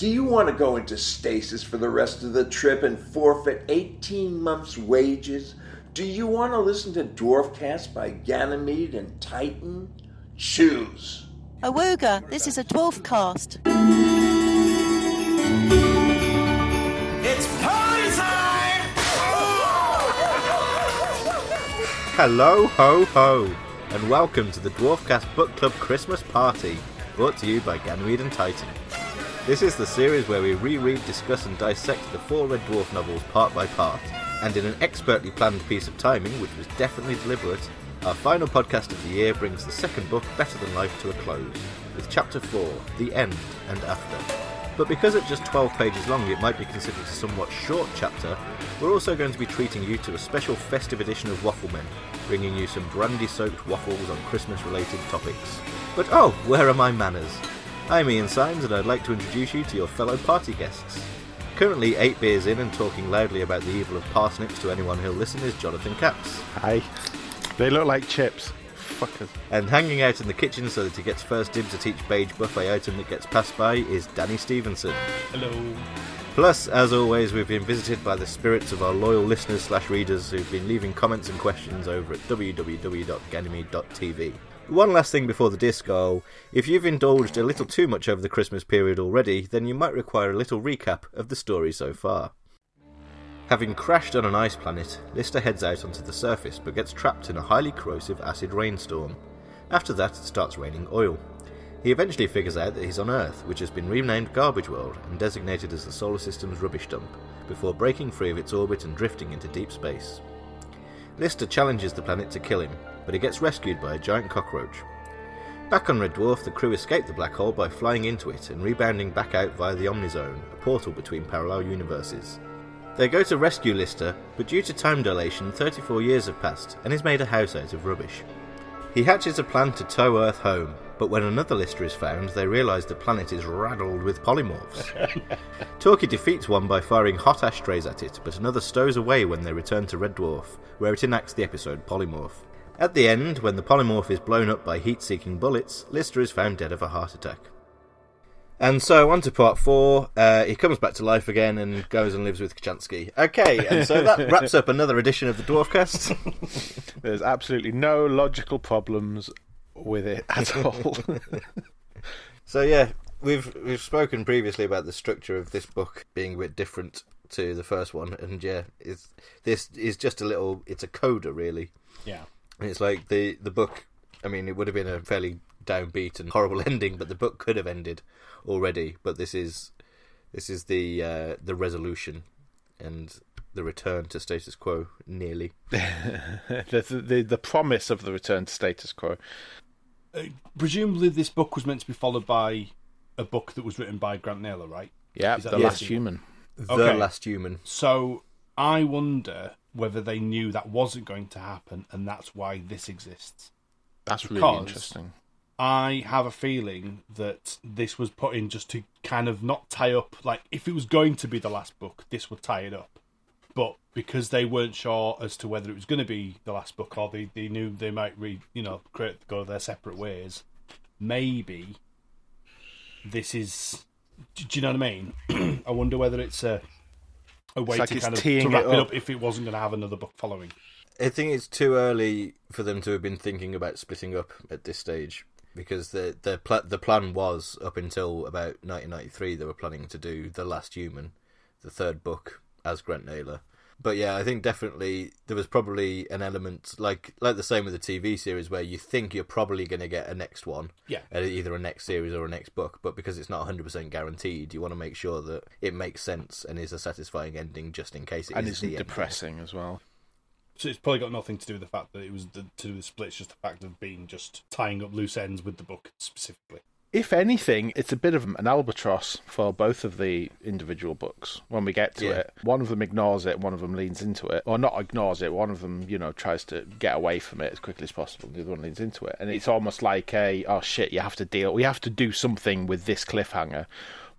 Do you want to go into stasis for the rest of the trip and forfeit 18 months' wages? Do you want to listen to Dwarfcast by Ganymede and Titan? Choose. Awoga, this is a dwarf cast. It's party time! Hello, ho, ho, and welcome to the Dwarfcast Book Club Christmas Party, brought to you by Ganymede and Titan. This is the series where we reread, discuss, and dissect the four Red Dwarf novels part by part. And in an expertly planned piece of timing, which was definitely deliberate, our final podcast of the year brings the second book, Better Than Life, to a close, with Chapter 4, The End and After. But because it's just 12 pages long, it might be considered a somewhat short chapter, we're also going to be treating you to a special festive edition of Wafflemen, bringing you some brandy soaked waffles on Christmas related topics. But oh, where are my manners? I'm Ian Symes, and I'd like to introduce you to your fellow party guests. Currently eight beers in and talking loudly about the evil of parsnips to anyone who'll listen is Jonathan Capps. Hi. They look like chips. Fuckers. And hanging out in the kitchen so that he gets first dibs at each beige buffet item that gets passed by is Danny Stevenson. Hello. Plus, as always, we've been visited by the spirits of our loyal listeners slash readers who've been leaving comments and questions over at www.ganymede.tv. One last thing before the disco. If you've indulged a little too much over the Christmas period already, then you might require a little recap of the story so far. Having crashed on an ice planet, Lister heads out onto the surface but gets trapped in a highly corrosive acid rainstorm. After that, it starts raining oil. He eventually figures out that he's on Earth, which has been renamed Garbage World and designated as the solar system's rubbish dump, before breaking free of its orbit and drifting into deep space. Lister challenges the planet to kill him, but he gets rescued by a giant cockroach. Back on Red Dwarf, the crew escape the black hole by flying into it and rebounding back out via the Omnizone, a portal between parallel universes. They go to rescue Lister, but due to time dilation, 34 years have passed, and he's made a house out of rubbish. He hatches a plan to tow Earth home, but when another Lister is found, they realise the planet is raddled with polymorphs. Torquay defeats one by firing hot ashtrays at it, but another stows away when they return to Red Dwarf, where it enacts the episode Polymorph. At the end, when the polymorph is blown up by heat seeking bullets, Lister is found dead of a heart attack. And so on to part four. Uh, he comes back to life again and goes and lives with Kochanski. Okay, and so that wraps up another edition of the Dwarfcast. There's absolutely no logical problems with it at all. so yeah, we've we've spoken previously about the structure of this book being a bit different to the first one, and yeah, it's, this is just a little. It's a coda, really. Yeah. It's like the the book. I mean, it would have been a fairly downbeat and horrible ending, but the book could have ended already. But this is this is the uh, the resolution and the return to status quo, nearly. the, the the promise of the return to status quo. Uh, presumably, this book was meant to be followed by a book that was written by Grant Naylor, right? Yeah, the the last scene? human. The Okay. last human. So I wonder whether they knew that wasn't going to happen, and that's why this exists. That's really interesting. I have a feeling that this was put in just to kind of not tie up. Like, if it was going to be the last book, this would tie it up. But because they weren't sure as to whether it was going to be the last book, or they, they knew they might re, you know, create, go their separate ways, maybe this is. Do you know what I mean? I wonder whether it's a a way like to kind of to wrap it it up. up if it wasn't going to have another book following. I think it's too early for them to have been thinking about splitting up at this stage because the the pl- the plan was up until about 1993 they were planning to do the Last Human, the third book as Grant Naylor. But yeah, I think definitely there was probably an element like like the same with the TV series where you think you're probably going to get a next one, Yeah. uh, either a next series or a next book, but because it's not 100% guaranteed, you want to make sure that it makes sense and is a satisfying ending just in case it and is isn't the ending. depressing as well. So it's probably got nothing to do with the fact that it was the, to do with the split. It's just the fact of being just tying up loose ends with the book specifically. If anything, it's a bit of an albatross for both of the individual books. When we get to Yeah. it, one of them ignores it, one of them leans into it, or not ignores it. One of them, you know, tries to get away from it as quickly as possible. The other one leans into it, and it's almost like a oh shit, you have to deal, we have to do something with this cliffhanger.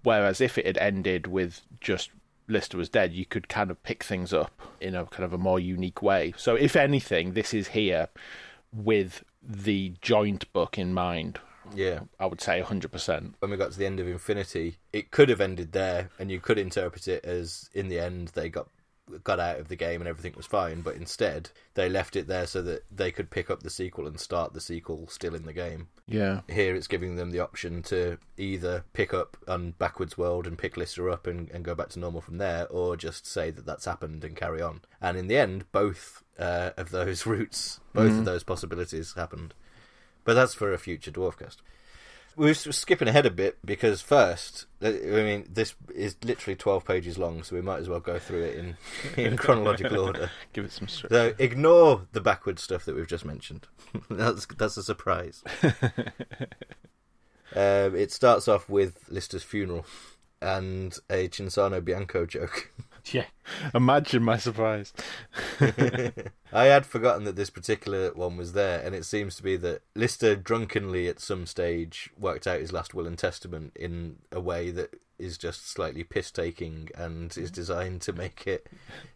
Whereas if it had ended with just Lister was dead, you could kind of pick things up in a kind of a more unique way. So if anything, this is here with the joint book in mind Yeah. I would say 100%. when we got to the end of Infinity, it could have ended there, and you could interpret it as in the end they got got out of the game and everything was fine. But instead, they left it there so that they could pick up the sequel and start the sequel still in the game. Yeah. Here, it's giving them the option to either pick up on Backwards World and pick Lister up and, and go back to normal from there, or just say that that's happened and carry on. And in the end, both uh, of those routes, both of those possibilities happened. But that's for a future Dwarfcast. We're skipping ahead a bit because first, I mean, this is literally twelve pages long, so we might as well go through it in in chronological order. Give it some So ignore the backward stuff that we've just mentioned. that's that's a surprise. um, it starts off with Lister's funeral and a Cinzano Bianco joke. Yeah. Imagine my surprise. I had forgotten that this particular one was there, and it seems to be that Lister drunkenly at some stage worked out his last will and testament in a way that is just slightly piss taking and is mm. designed to make it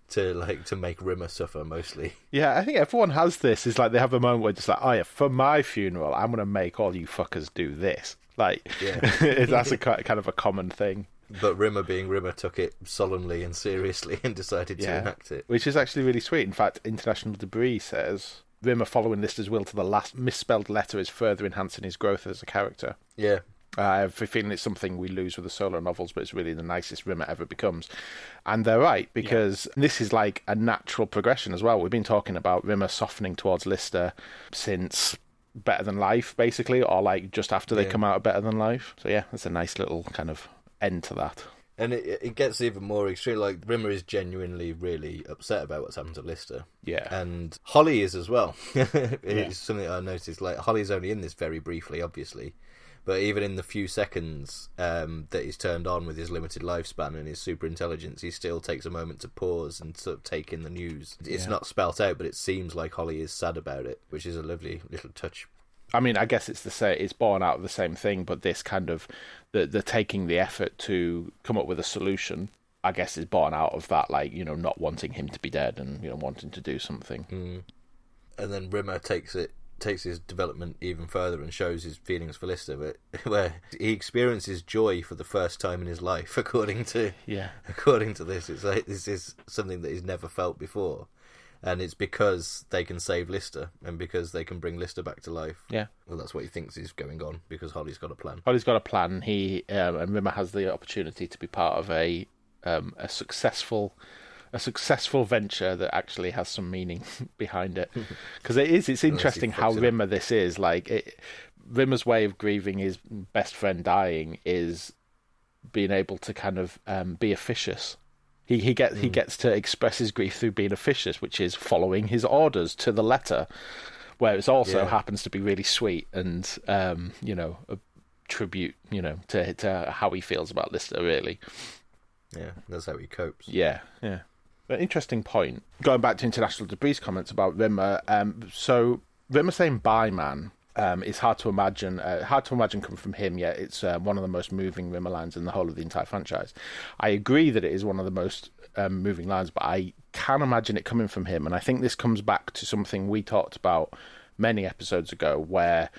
to like to make Rimmer suffer mostly. Yeah, I think everyone has this. Is like they have a moment where it's like, oh yeah, for my funeral, I'm going to make all you fuckers do this. Like, Yeah. that's a kind of a common thing. But Rimmer, being Rimmer, took it solemnly and seriously and decided to enact it. Which is actually really sweet. In fact, International Debris says Rimmer following Lister's will to the last misspelled letter is further enhancing his growth as a character. Yeah, Uh, I have a feeling it's something we lose with the solo novels, but it's really the nicest Rimmer ever becomes. And they're right, because this is like a natural progression as well. We've been talking about Rimmer softening towards Lister since Better Than Life, basically, or like just after they Yeah. come out of Better Than Life. So yeah, it's a nice little kind of end to that. and it it gets even more extreme. Like Rimmer is genuinely really upset about what's happened to Lister. Yeah. and Holly is as well. it's something I noticed. Like Holly's only in this very briefly, obviously, but even in the few seconds um, that he's turned on with his limited lifespan and his super intelligence, he still takes a moment to pause and sort of take in the news. It's Yeah. not spelt out, but it seems like Holly is sad about it, which is a lovely little touch. I mean, I guess it's the same. It's born out of the same thing, but this kind of the the taking the effort to come up with a solution. I guess is born out of that, like you know, not wanting him to be dead and you know wanting to do something. Mm. and then Rimmer takes it takes his development even further and shows his feelings for Lister, but where he experiences joy for the first time in his life, according to Yeah. according to this. It's like this is something that he's never felt before, and it's because they can save Lister and because they can bring Lister back to life. Yeah. Well, that's what he thinks is going on because Holly's got a plan. Holly's got a plan. He um, and Rimmer has the opportunity to be part of a um, a successful a successful venture that actually has some meaning behind it. Because it is it's interesting how fucks it up. Rimmer this is like it, Rimmer's way of grieving his best friend dying is being able to kind of um, be officious. He he gets he gets to express his grief through being officious, which is following his orders to the letter. Where it also Yeah. happens to be really sweet and um, you know a tribute you know to to how he feels about Lister really. Yeah, that's how he copes. Yeah, yeah. An interesting point. Going back to International Debris comments about Rimmer. Um, so Rimmer saying "bye, man." Um, it's hard to imagine. Uh, hard to imagine coming from him. Yet it's uh, one of the most moving Rimmer lines in the whole of the entire franchise. I agree that it is one of the most um, moving lines, but I can imagine it coming from him. And I think this comes back to something we talked about many episodes ago, where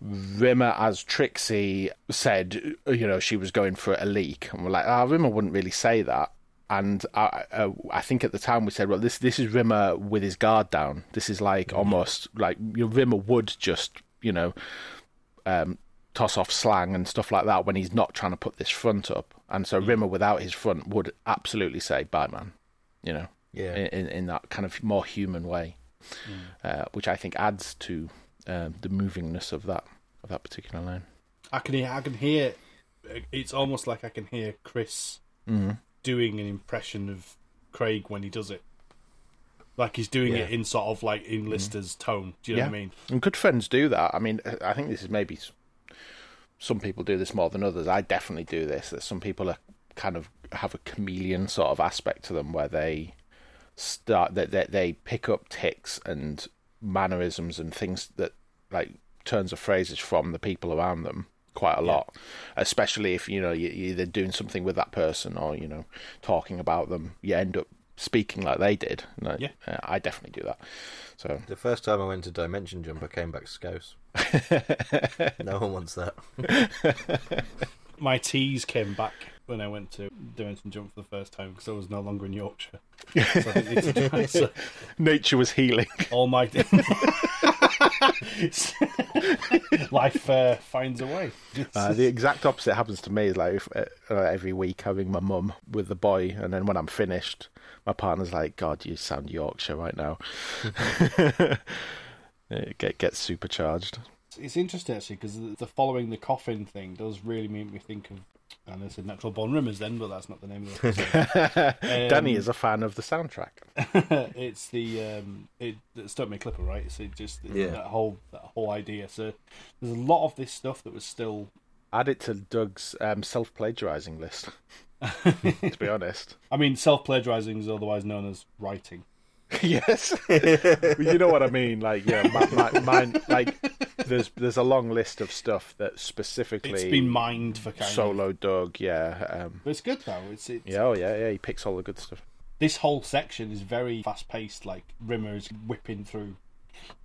Rimmer as Trixie said, you know, she was going for a leak, and we're like, ah, Rimmer wouldn't really say that. And I, uh, I think at the time we said, well, this this is Rimmer with his guard down. This is like almost like you know, Rimmer would just, you know, um, toss off slang and stuff like that when he's not trying to put this front up. And so Rimmer without his front would absolutely say, "Bye, man," you know, Yeah. in in, that kind of more human way, uh, which I think adds to um, the movingness of that of that particular line. I can hear. I can hear. It's almost like I can hear Chris doing an impression of Craig when he does it. Like he's doing it in sort of like in mm-hmm. Lister's tone. Do you know what I mean? And good friends do that. I mean, I think this is maybe some people do this more than others. I definitely do this. That some people are kind of have a chameleon sort of aspect to them where they start that they, they pick up ticks and mannerisms and things that like turns of phrases from the people around them quite a lot especially if you know you- you're either doing something with that person or you know talking about them you end up speaking like they did. And I- Yeah. uh, I definitely do that. So The first time I went to Dimension Jump, I came back scouse. no one wants that. My teas came back when I went to Dimension Jump for the first time because I was no longer in Yorkshire. So I didn't need to transfer nature was healing. all my. Life uh, finds a way. Uh, the exact opposite happens to me. Is like if, uh, uh, every week having my mum with the boy, and then when I'm finished, my partner's like, "God, you sound Yorkshire right now." it get gets supercharged. It's interesting actually because the following the coffin thing does really make me think of. And I said natural born rumours then, but that's not the name of the episode. Danny Um, is a fan of the soundtrack. it's the um, it the Stoke Me Clipper, right? So it just Yeah. that whole that whole idea. So there's a lot of this stuff that was still. Add it to Doug's um, self plagiarizing list. to be honest, I mean, self plagiarizing is otherwise known as writing. yes, you know what I mean. Like, yeah, my, my, mine. Like, there's there's a long list of stuff that specifically It's been mined for kind of. solo Doug. Yeah, um, But it's good though. It's, it's yeah, oh yeah, yeah. He picks all the good stuff. this whole section is very fast paced. Like Rimmer is whipping through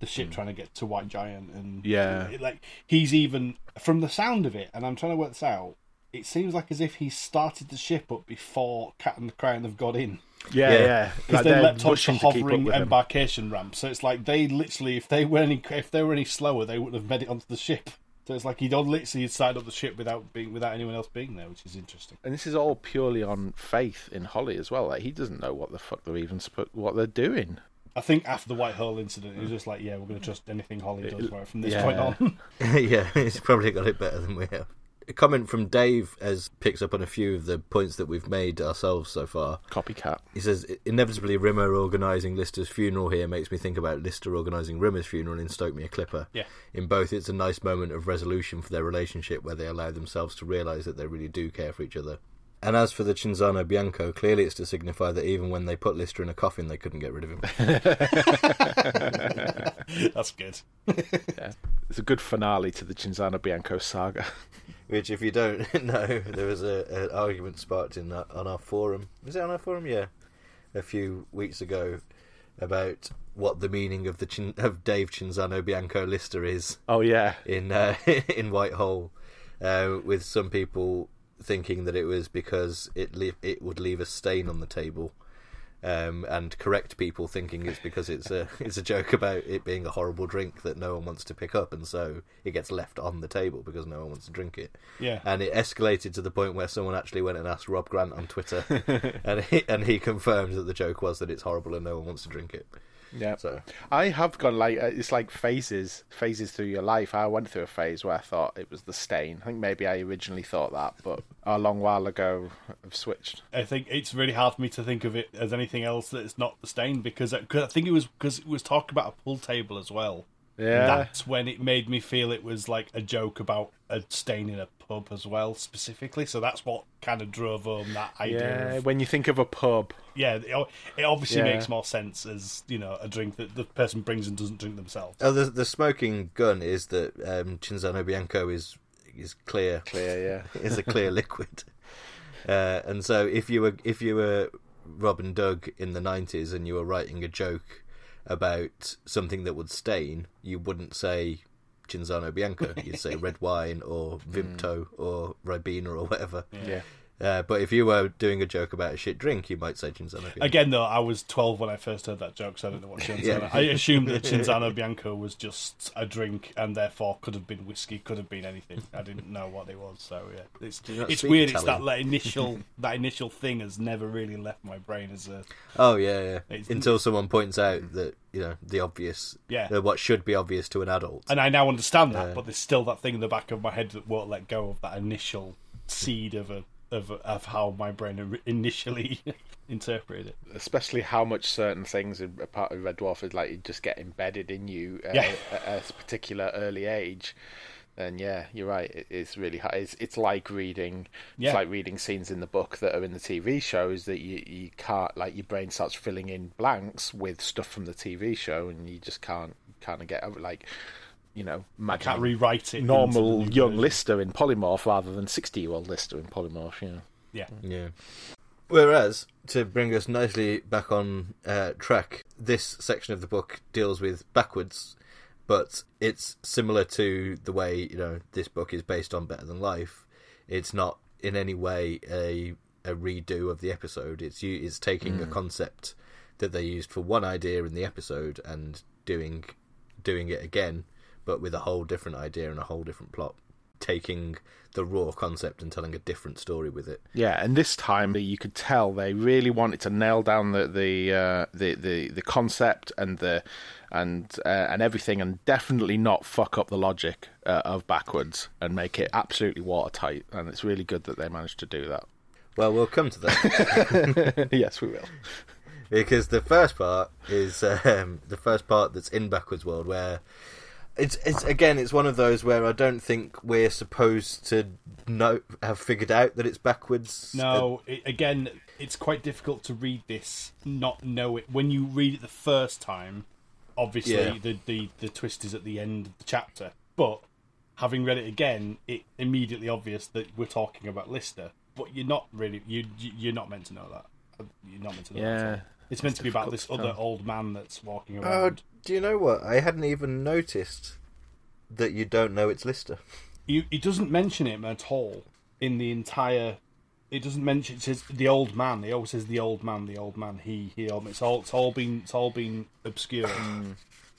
the ship trying to get to White Giant, and. Yeah. it- like he's even from the sound of it. And I'm trying to work this out. It seems like as if he started the ship up before Cat and the Crown have got in. Yeah, Yeah. yeah. Because Like, they they're leapt onto the rushing to keep up hovering embarkation ramp, so it's like they literally, if they were any, if they were any slower, they wouldn't have made it onto the ship. So it's like he'd on literally started up the ship without being without anyone else being there, which is interesting. And this is all purely on faith in Holly as well. Like he doesn't know what the fuck they're even suppo- what they're doing. I think after the White Hole incident, he was just like, "Yeah, we're going to trust anything Holly does right from this Yeah. point on." yeah, he's probably got it better than we have. A comment from Dave as picks up on a few of the points that we've made ourselves so far. Copycat. He says, inevitably, Rimmer organising Lister's funeral here makes me think about Lister organising Rimmer's funeral in Stoke Me a Clipper. Yeah. In both, it's a nice moment of resolution for their relationship where they allow themselves to realise that they really do care for each other. And as for the Cinzano Bianco, clearly it's to signify that even when they put Lister in a coffin, they couldn't get rid of him. That's good. Yeah. It's a good finale to the Cinzano Bianco saga. Which, if you don't know, there was a, an argument sparked in our, on our forum. Was it on our forum? Yeah, a few weeks ago about what the meaning of the Chin, of Dave Cinzano Bianco Lister is Oh yeah. in uh, in White Hole, uh, with some people thinking that it was because it le- it would leave a stain on the table. Um, and correct people thinking it's because it's a it's a joke about it being a horrible drink that no one wants to pick up, and so it gets left on the table because no one wants to drink it. Yeah. And it escalated to the point where someone actually went and asked Rob Grant on Twitter, and he, and he confirmed that the joke was that it's horrible and no one wants to drink it. Yeah. So I have gone like uh, it's like phases, phases through your life. I went through a phase where I thought it was the stain. I think maybe I originally thought that, but a long while ago I've switched. I think it's really hard for me to think of it as anything else that's not the stain because I, 'cause I think it was because it was talking about a pool table as well. Yeah. That's when it made me feel it was like a joke about a stain in a pub as well, specifically. So that's what kind of drove home that idea. Yeah, Of, when you think of a pub, yeah, it, it obviously Yeah. makes more sense as you know a drink that the person brings and doesn't drink themselves. Oh, the the smoking gun is that um, Cinzano Bianco is is clear, clear, yeah. is a clear liquid, uh, and so if you were if you were Rob and Doug in the nineties and you were writing a joke about something that would stain, you wouldn't say Cinzano Bianco. You'd say red wine or Vimto hmm. or Ribena or whatever. Yeah. Uh, but if you were doing a joke about a shit drink, you might say Cinzano Bianco. Again, though, I was 12 when I first heard that joke, so I don't know what Cinzano. Yeah. I assumed that Cinzano Bianco was just a drink and therefore could have been whiskey, could have been anything. I didn't know what it was, so yeah. It's, it's weird, it's that Italian? initial that initial thing has never really left my brain as a. Oh yeah, yeah. Until someone points out that you know the obvious, Yeah. uh, what should be obvious to an adult. And I now understand that, Yeah. but there's still that thing in the back of my head that won't let go of that initial seed of a. Of, of how my brain initially interpreted it. Especially how much certain things are a part of Red Dwarf is like you just get embedded in you uh, Yeah. at a particular early age. Then yeah, you're right. It, it's really hard. It's, it's like reading. Yeah. It's like reading scenes in the book that are in the TV shows that you you can't like your brain starts filling in blanks with stuff from the TV show, and you just can't kind of get over like you know I can't rewrite it. normal into the new young version. Lister in polymorph rather than sixty year old Lister in polymorph. You know. Yeah. Yeah. Whereas, to bring us nicely back on uh, track, this section of the book deals with backwards, but it's similar to the way you know this book is based on Better Than Life. It's not in any way a a redo of the episode. It's you. It's taking a concept that they used for one idea in the episode and doing doing it again, but with a whole different idea and a whole different plot. Taking the raw concept and telling a different story with it. Yeah, and this time you could tell they really wanted to nail down the the uh, the, the the concept and the and uh, and everything, and definitely not fuck up the logic uh, of backwards and make it absolutely watertight. And it's really good that they managed to do that. Well, we'll come to that yes, we will. because the first part is um, the first part that's in backwards world where it's it's again it's one of those where I don't think we're supposed to know have figured out that it's backwards. No, it, again, it's quite difficult to read this, not know it. When you read it the first time, obviously Yeah. the, the, the twist is at the end of the chapter. But having read it again, it immediately obvious that we're talking about Lister. But you're not really you you- you're not meant to know that. You're not meant to know Yeah, all. It's meant to be about this to other old man that's walking Oh, around. Do you know what? I hadn't even noticed that you don't know it's Lister. You, it doesn't mention him at all in the entire. It doesn't mention. It says the old man. He always says the old man, the old man. He, he. old. It's all. It's all been. It's all been obscured.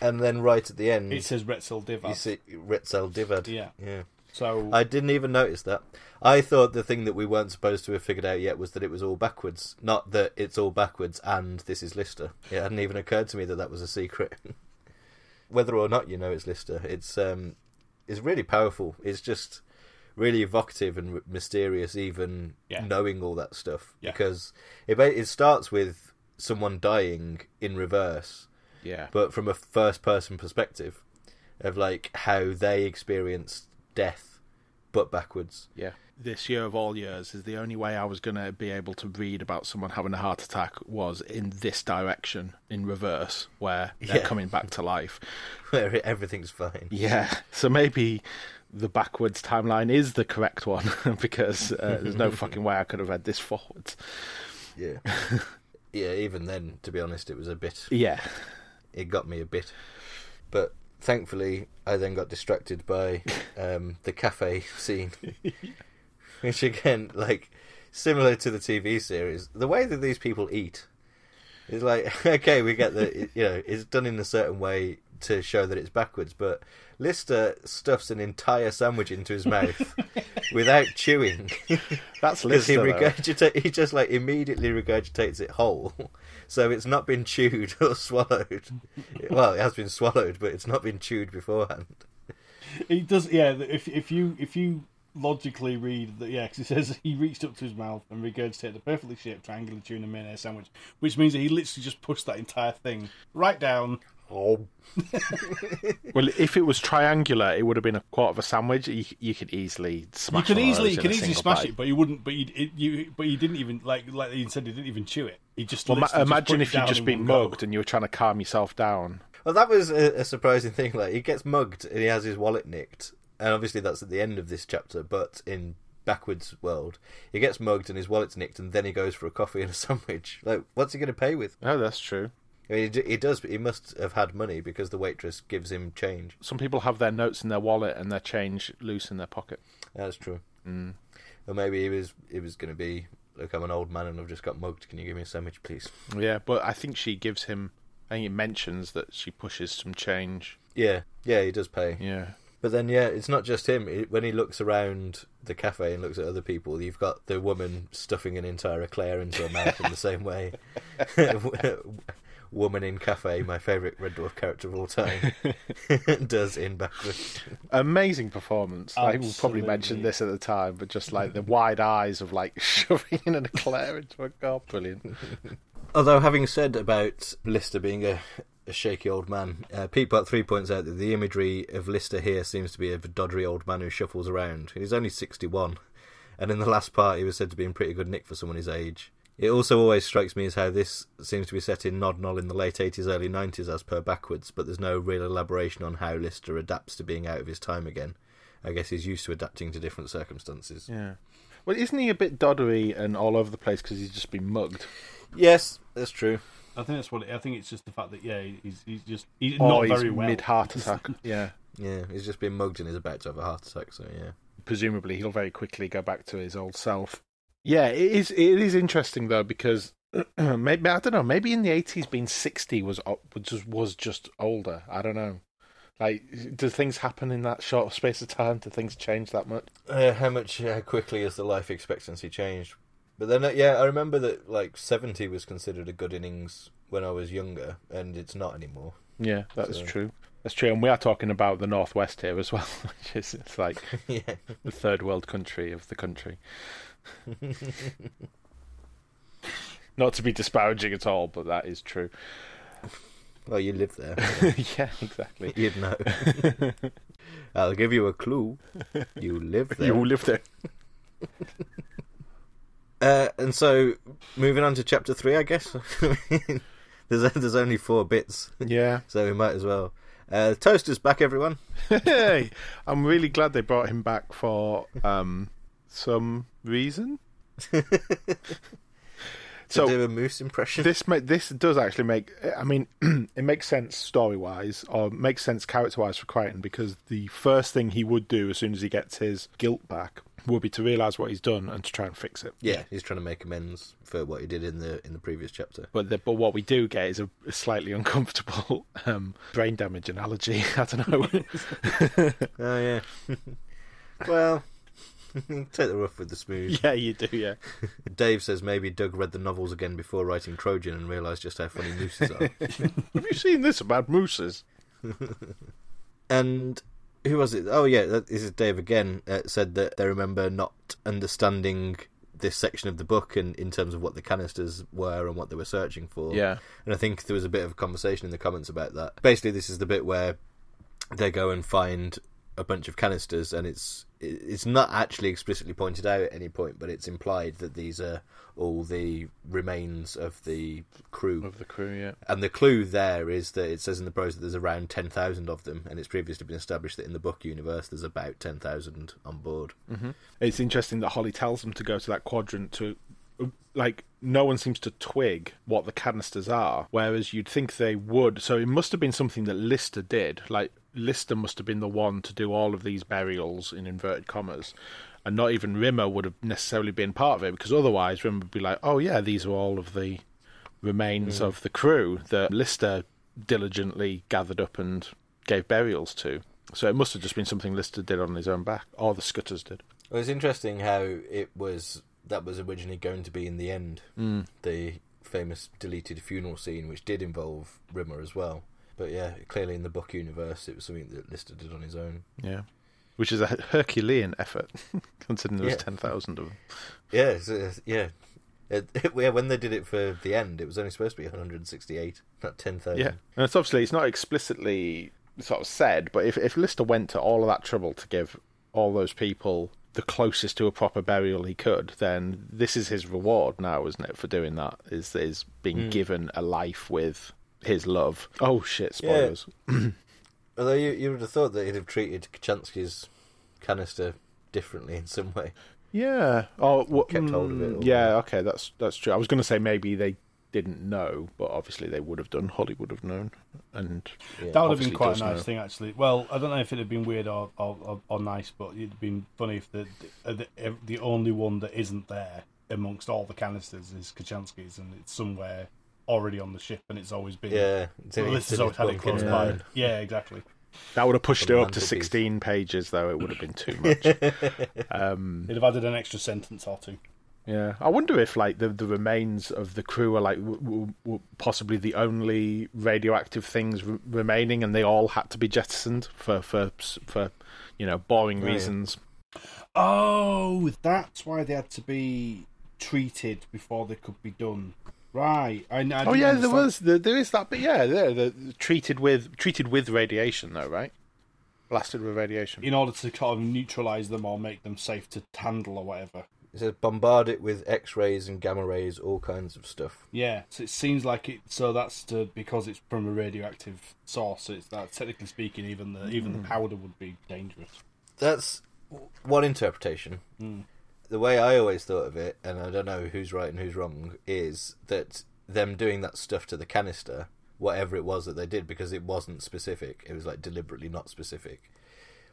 And then right at the end, it says Retsil Divad. you see Retsil Divad. Yeah. yeah. So I didn't even notice that. I thought the thing that we weren't supposed to have figured out yet was that it was all backwards, not that it's all backwards and this is Lister. It hadn't even occurred to me that that was a secret. Whether or not you know it's Lister, it's um, it's really powerful. It's just really evocative and mysterious, even Yeah. knowing all that stuff. Yeah. Because it it starts with someone dying in reverse, Yeah, but from a first person perspective of like how they experienced death but backwards yeah. This year of all years is the only way I was going to be able to read about someone having a heart attack was in this direction, in reverse, where they're Yeah. coming back to life. where everything's fine Yeah, so maybe the backwards timeline is the correct one because uh, there's no fucking way I could have read this forwards. yeah yeah even then to be honest it was a bit Yeah, it got me a bit but thankfully i then got distracted by um the cafe scene. Which again like similar to the tv series the way that these people eat is like okay we get that you know it's done in a certain way to show that it's backwards but lister stuffs an entire sandwich into his mouth without chewing. That's because he Lister. he just like immediately regurgitates it whole so it's not been chewed or swallowed well it has been swallowed but it's not been chewed beforehand he does. Yeah. If if you if you logically read that, yeah, because it says he reached up to his mouth and regurgitated a perfectly shaped triangular tuna mayonnaise sandwich, which means that he literally just pushed that entire thing right down. oh Well, if it was triangular, it would have been a quarter of a sandwich. You, you could easily smash. you could easily, you in could easily smash bite. it, but you wouldn't. But you, it, you, but you didn't even like, like you said, he didn't even chew it. He just Well, ma- literally just imagine if you'd just been one go. mugged and you were trying to calm yourself down. well that was a, a surprising thing like he gets mugged and he has his wallet nicked and obviously that's at the end of this chapter but in backwards world he gets mugged and his wallet's nicked and then he goes for a coffee and a sandwich like what's he going to pay with Oh, that's true. I mean, he, d- he does but he must have had money because the waitress gives him change Some people have their notes in their wallet and their change loose in their pocket. That's true. Mm. Or maybe he was he was going to be look, I'm an old man and I've just got mugged. Can you give me a sandwich, please? Yeah, but I think she gives him. I think it mentions that she pushes some change. Yeah, yeah, he does pay. Yeah. But then, yeah, it's not just him. It, when he looks around the cafe and looks at other people, you've got the woman stuffing an entire eclair into her mouth in the same way. woman in cafe, my favourite Red Dwarf character of all time, does in backwards. Amazing performance. I will probably Absolutely. mention this at the time, but just like the wide eyes of like shoving in an eclair into a car. Brilliant. Although, having said about Lister being a, a shaky old man, uh, Pete Part 3 points out that the imagery of Lister here seems to be of a doddery old man who shuffles around. He's only 61, and in the last part, he was said to be in pretty good nick for someone his age. It also always strikes me as how this seems to be set in Nodnol in the late 80s, early 90s as per backwards, but there's no real elaboration on how Lister adapts to being out of his time again. I guess he's used to adapting to different circumstances. Yeah. Well, isn't he a bit doddery and all over the place because he's just been mugged? Yes, that's true. I think that's what it, I think. It's just the fact that yeah, he's he's just he's Or not he's very well. mid heart attack. yeah. Yeah, he's just been mugged and he's about to have a heart attack. So yeah. presumably he'll very quickly go back to his old self. Yeah, it is. It is interesting though because maybe I don't know. Maybe in the eighties, being sixty was was just was just older. I don't know. Like, do things happen in that short space of time? Do things change that much? Uh, how much how quickly has the life expectancy changed? But then, uh, yeah, I remember that like seventy was considered a good innings when I was younger, and it's not anymore. Yeah, that is So- true. That's true, and we are talking about the northwest here as well, which is it's like yeah, the third world country of the country. Not to be disparaging at all, but that is true. well, you live there, yeah, exactly. you'd know. I'll give you a clue. You live there. You live there. Uh, and so, moving on to chapter three, I guess. there's there's only four bits, Yeah. so we might as well. Uh, Toaster's back, everyone. hey, I'm really glad they brought him back for um, some reason. So do a moose impression. this ma- this does actually make. I mean, it makes sense story wise, or makes sense character wise for Kryten because the first thing he would do as soon as he gets his guilt back would be to realise what he's done and to try and fix it. yeah, he's trying to make amends for what he did in the in the previous chapter. But the, but what we do get is a, a slightly uncomfortable um, brain damage analogy. I don't know. Oh yeah. well, take the rough with the smooth. yeah, you do. Yeah. Dave says maybe Doug read the novels again before writing Trojan and realised just how funny mooses are. Have you seen this about mooses? and who was it? Oh yeah, this is Dave again. Uh, said that they remember not understanding this section of the book and in terms of what the canisters were and what they were searching for. Yeah. And I think there was a bit of a conversation in the comments about that. Basically, this is the bit where they go and find a bunch of canisters, and it's it's not actually explicitly pointed out at any point, but it's implied that these are all the remains of the crew. Of the crew, yeah. And the clue there is that it says in the prose that there's around 10,000 of them, and it's previously been established that in the book universe there's about 10,000 on board. Mm-hmm. It's interesting that Holly tells them to go to that quadrant to. Like, no one seems to twig what the canisters are, whereas you'd think they would. So it must have been something that Lister did. Like, Lister must have been the one to do all of these burials in inverted commas. And not even Rimmer would have necessarily been part of it, because otherwise Rimmer would be like, oh, yeah, these are all of the remains mm. of the crew that Lister diligently gathered up and gave burials to. So it must have just been something Lister did on his own back, or the Scutters did. Well, it's interesting how it was that was originally going to be in the end mm. the famous deleted funeral scene, which did involve Rimmer as well. But yeah, clearly in the book universe, it was something that Lister did on his own. Yeah. Which is a Herculean effort, considering there was Yeah. 10,000 of them. Yeah, it's, uh, yeah. It, yeah, when they did it for the end, it was only supposed to be 168, not 10,000. Yeah. And it's obviously, it's not explicitly sort of said, but if, if Lister went to all of that trouble to give all those people the closest to a proper burial he could, then this is his reward now, isn't it, for doing that? Is, is being given a life with his love. Oh, shit, spoilers. Although you, you would have thought that he'd have treated Kochanski's canister differently in some way. Yeah. Oh, well, Kept hold of it mm, or- Yeah. Okay. That's that's true. I was going to say maybe they didn't know, but obviously they would have done. Holly would have known, and Yeah. That would have been quite a nice know. thing, actually. Well, I don't know if it'd have been weird or, or, or, or nice, but it'd have been funny if the, the the the only one that isn't there amongst all the canisters is Kochanski's, and it's somewhere already on the ship, and it's always been. Yeah, it's in- Well, it's this has in always his had it bunk close in by. Yeah, exactly. that would have pushed it up to sixteen pages, though. It would have been too much. um, It'd have added an extra sentence or two. yeah, I wonder if like the the remains of the crew are like w- w- w- possibly the only radioactive things r- remaining, and they all had to be jettisoned for for for you know boring Oh, yeah. reasons. Oh, that's why they had to be treated before they could be done. Right. I, I Oh didn't yeah, there was there, there is that, but yeah, they're, they're treated with treated with radiation though, right? Blasted with radiation. In order to kind of neutralise them or make them safe to handle or whatever. It says bombard it with X-rays and gamma rays, all kinds of stuff. Yeah, so it seems like it. So that's to because it's from a radioactive source. So it's that technically speaking, even the even Hmm. the powder would be dangerous. That's one interpretation. The way I always thought of it, and I don't know who's right and who's wrong, is that them doing that stuff to the canister, whatever it was that they did, because it wasn't specific, it was like deliberately not specific,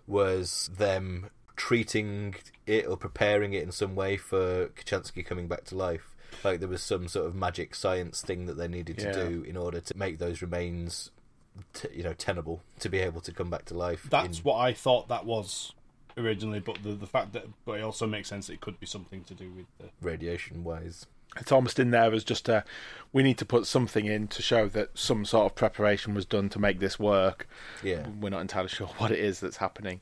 was them treating it or preparing it in some way for Kochanski coming back to life. Like there was some sort of magic science thing that they needed to Yeah. do in order to make those remains, t- you know, tenable to be able to come back to life. That's in- what I thought that was originally, but the the fact that but it also makes sense it could be something to do with the radiation wise. It's almost in there as just a. We need to put something in to show that some sort of preparation was done to make this work. Yeah. We're not entirely sure what it is that's happening.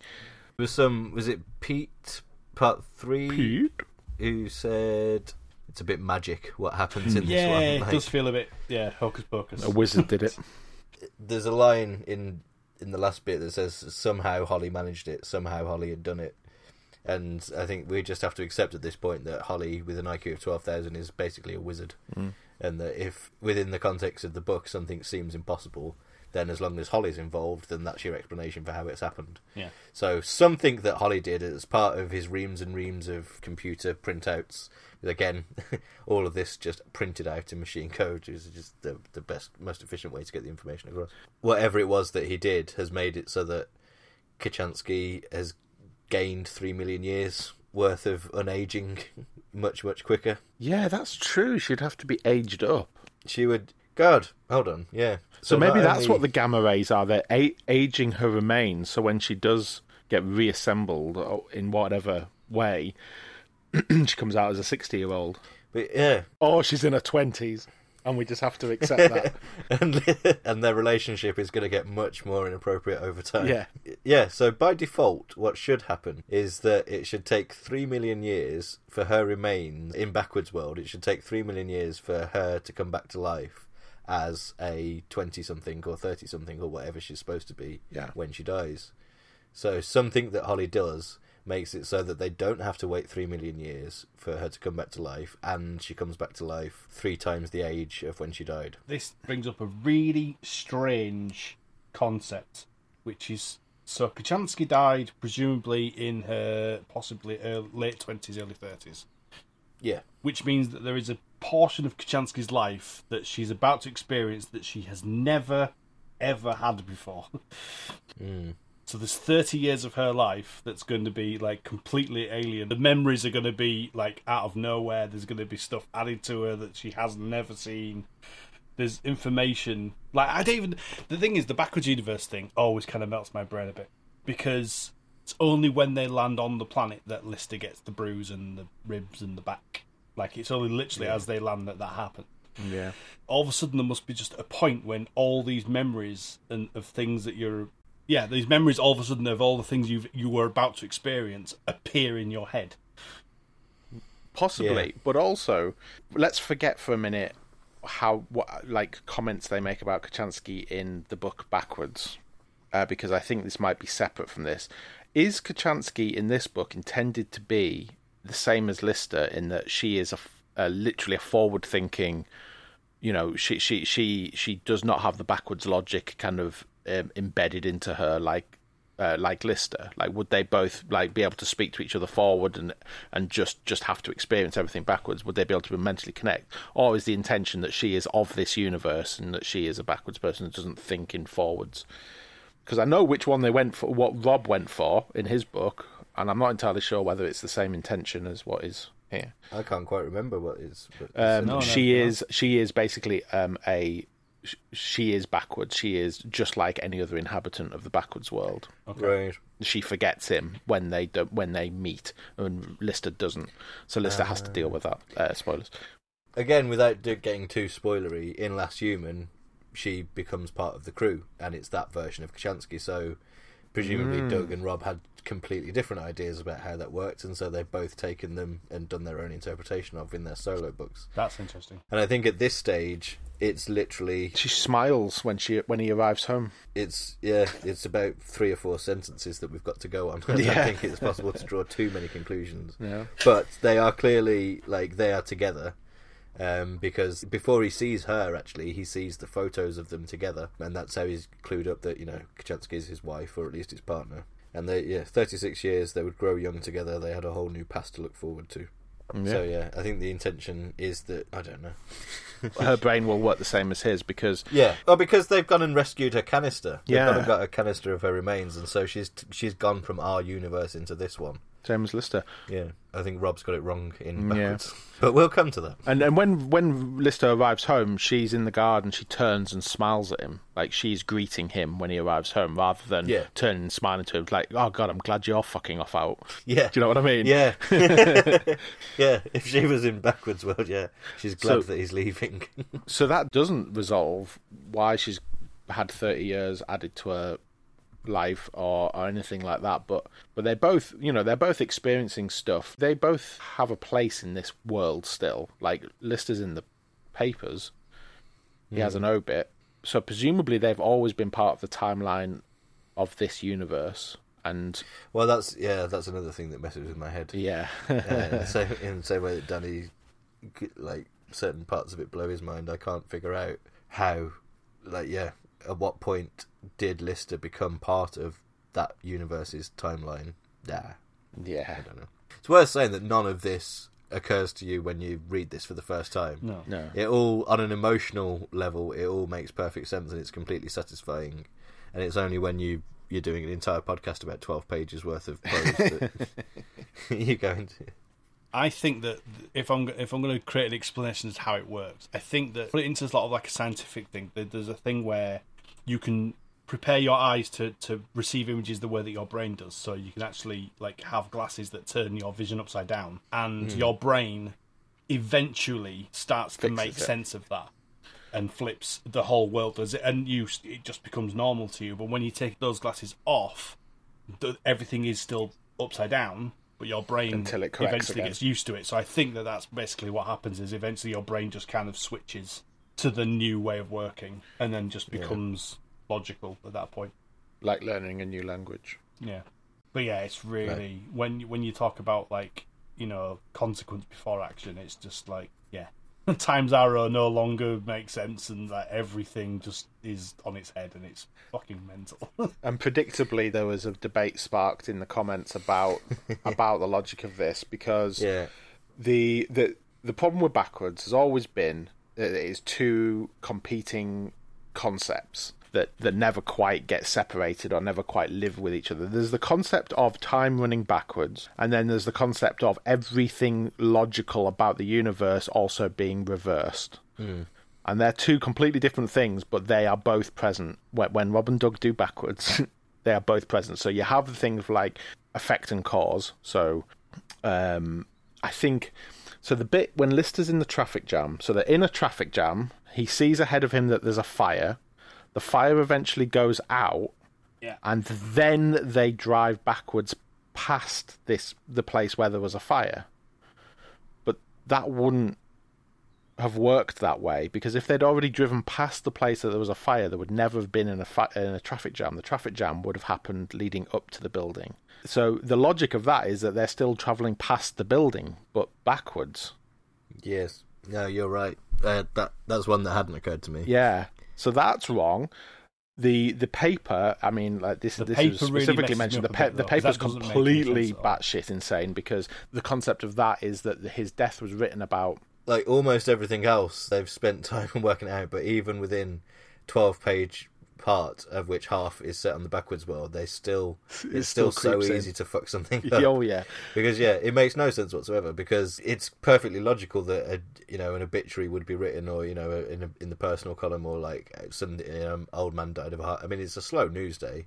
There was some. Was it Pete Part Three Pete? who said it's a bit magic what happens in this one. yeah, one? it does feel a bit yeah hocus pocus. A wizard did it. there's a line in in the last bit that says somehow Holly managed it. Somehow Holly had done it. And I think we just have to accept at this point that Holly, with an IQ of twelve thousand, is basically a wizard, mm. and that if within the context of the book something seems impossible, then as long as Holly's involved, then that's your explanation for how it's happened. Yeah. So something that Holly did as part of his reams and reams of computer printouts. Again, all of this just printed out in machine code is just the the best, most efficient way to get the information across. Whatever it was that he did has made it so that Kochanski has gained three million years worth of unaging much much quicker. Yeah, that's true. She'd have to be aged up. She would. God, hold on, yeah. So, maybe that's only- what the gamma rays are. They're a- aging her remains, so when she does get reassembled uh, in whatever way, she comes out as a sixty-year-old, But yeah, or she's in her twenties, and we just have to accept that. and and their relationship is going to get much more inappropriate over time. Yeah. yeah. So by default, what should happen is that it should take three million years for her remains in backwards world. It should take three million years for her to come back to life as a twenty-something or thirty-something or whatever she's supposed to be Yeah. when she dies. So something that Holly does makes it so that they don't have to wait three million years for her to come back to life, and she comes back to life three times the age of when she died. This brings up a really strange concept, which is so Kochanski died presumably in her possibly early, late twenties, early thirties, Yeah. which means that there is a portion of Kochanski's life that she's about to experience that she has never ever had before. Hmm. So there's 30 years of her life that's going to be like completely alien. The memories are going to be like out of nowhere. There's going to be stuff added to her that she has never seen. There's information like I don't even. The thing is, the backwards universe thing always kind of melts my brain a bit because it's only when they land on the planet that Lister gets the bruise and the ribs and the back. Like it's only literally as they land that that happens Yeah. all of a sudden there must be just a point when all these memories and of things that you're yeah these memories all of a sudden of all the things you you were about to experience appear in your head Possibly, Yeah. but also let's forget for a minute how what like comments they make about Kochanski in the book backwards, uh, because I think this might be separate from this. Is Kochanski in this book intended to be the same as Lister in that she is a, a literally a forward-thinking, you know, she she she she does not have the backwards logic kind of um, embedded into her like uh, like Lister? Like, would they both like be able to speak to each other forward and and just just have to experience everything backwards? Would they be able to mentally connect, or is the intention that she is of this universe and that she is a backwards person who doesn't think in forwards? Because I know which one they went for, what Rob went for in his book, and I'm not entirely sure whether it's the same intention as what is here. I can't quite remember what is. But Um, No, no, she no. is she is basically um, a she is backwards. She is just like any other inhabitant of the backwards world. right. She forgets him when they do, when they meet, and Lister doesn't. So Lister has to deal with that. Uh, spoilers. Again, without getting too spoilery, in Last Human, she becomes part of the crew, and it's that version of Kochanski. So, presumably, Doug and Rob had completely different ideas about how that worked, and so they've both taken them and done their own interpretation of in their solo books. that's interesting And I think at this stage, it's literally She smiles when she when he arrives home. it's yeah, it's about three or four sentences that we've got to go on. I don't Yeah. think it's possible to draw too many conclusions. Yeah. But they are clearly like they are together. Um, because before he sees her, actually, he sees the photos of them together, and that's how he's clued up that you know Kochanski is his wife, or at least his partner. And they, yeah, 36 years, they would grow young together. They had a whole new past to look forward to. Mm, so, yeah, I think the intention is that, I don't know. Her brain will work the same as his because Yeah, well, because they've gone and rescued her canister. They've Yeah. gone and got a canister of her remains, and so she's she's gone from our universe into this one. Same as Lister. Yeah, I think Rob's got it wrong in Yeah. backwards, but we'll come to that. And and when when Lister arrives home, she's in the garden. She turns and smiles at him, like she's greeting him when he arrives home, rather than Yeah. turning and smiling to him, like, "Oh God, I'm glad you're fucking off out." Yeah, Do you know what I mean? Yeah, yeah. If she was in backwards world, yeah, she's glad So- that he's leaving. So that doesn't resolve why she's had 30 years added to her life or, or anything like that but but they're both you know they're both experiencing stuff. They both have a place in this world still. Like lister's in the papers. He has an obit. So presumably they've always been part of the timeline of this universe and well, that's yeah, that's another thing that messes with my head. yeah. Uh, in, the same, in the same way that Danny, like certain parts of it blow his mind. I can't figure out how, like, yeah, at what point did Lister become part of that universe's timeline? Nah, yeah I don't know. It's worth saying that none of this occurs to you when you read this for the first time. No. no It all, on an emotional level, it all makes perfect sense and it's completely satisfying. And it's only when you you're doing an entire podcast about twelve pages worth of prose that you go into. I think that if I'm if I'm going to create an explanation as to how it works, I think that put it into sort of like a scientific thing. There's a thing where you can prepare your eyes to to receive images the way that your brain does. So you can actually like have glasses that turn your vision upside down, and hmm. your brain eventually starts to make it. sense of that and flips the whole world does it and you it just becomes normal to you but when you take those glasses off everything is still upside down but your brain Until it eventually again. gets used to it so i think that that's basically what happens is eventually your brain just kind of switches to the new way of working and then just becomes logical at that point. Like learning a new language. Yeah. But yeah it's really when when you talk about like you know consequence before action it's just like yeah. Times arrow uh, no longer makes sense and that everything just is on its head and it's fucking mental. And predictably, there was a debate sparked in the comments about about the logic of this because Yeah, the the the problem with backwards has always been that it is two competing concepts that that never quite get separated or never quite live with each other. There's the concept of time running backwards, and then there's the concept of everything logical about the universe also being reversed. And they're two completely different things, but they are both present. When when Rob and Doug do backwards, they are both present. So you have the things like effect and cause. So um, I think so. The bit when Lister's in the traffic jam, so they're in a traffic jam. He sees ahead of him that there's a fire. The fire eventually goes out, yeah and then they drive backwards past this the place where there was a fire. But that wouldn't have worked that way because if they'd already driven past the place that there was a fire, there would never have been in a fi- in a traffic jam. The traffic jam would have happened leading up to the building. So the logic of that is that they're still traveling past the building but backwards. yes. No, you're right. Uh, that that's one that hadn't occurred to me. Yeah. So that's wrong. The the paper, I mean, like this, The this paper is really specifically messes me mentioned. The, up a pa- the though, 'cause paper's that doesn't make any completely sense at batshit insane because the concept of that is that his death was written about Like almost everything else, they've spent time working out. But even within twelve page part of which half is set on the backwards world, they still it's still, still so in. easy to fuck something oh, up. oh yeah, Because yeah, it makes no sense whatsoever. Because it's perfectly logical that a, you know an obituary would be written, or you know in a, in the personal column, or like some you know, old man died of a heart. I mean, it's a slow news day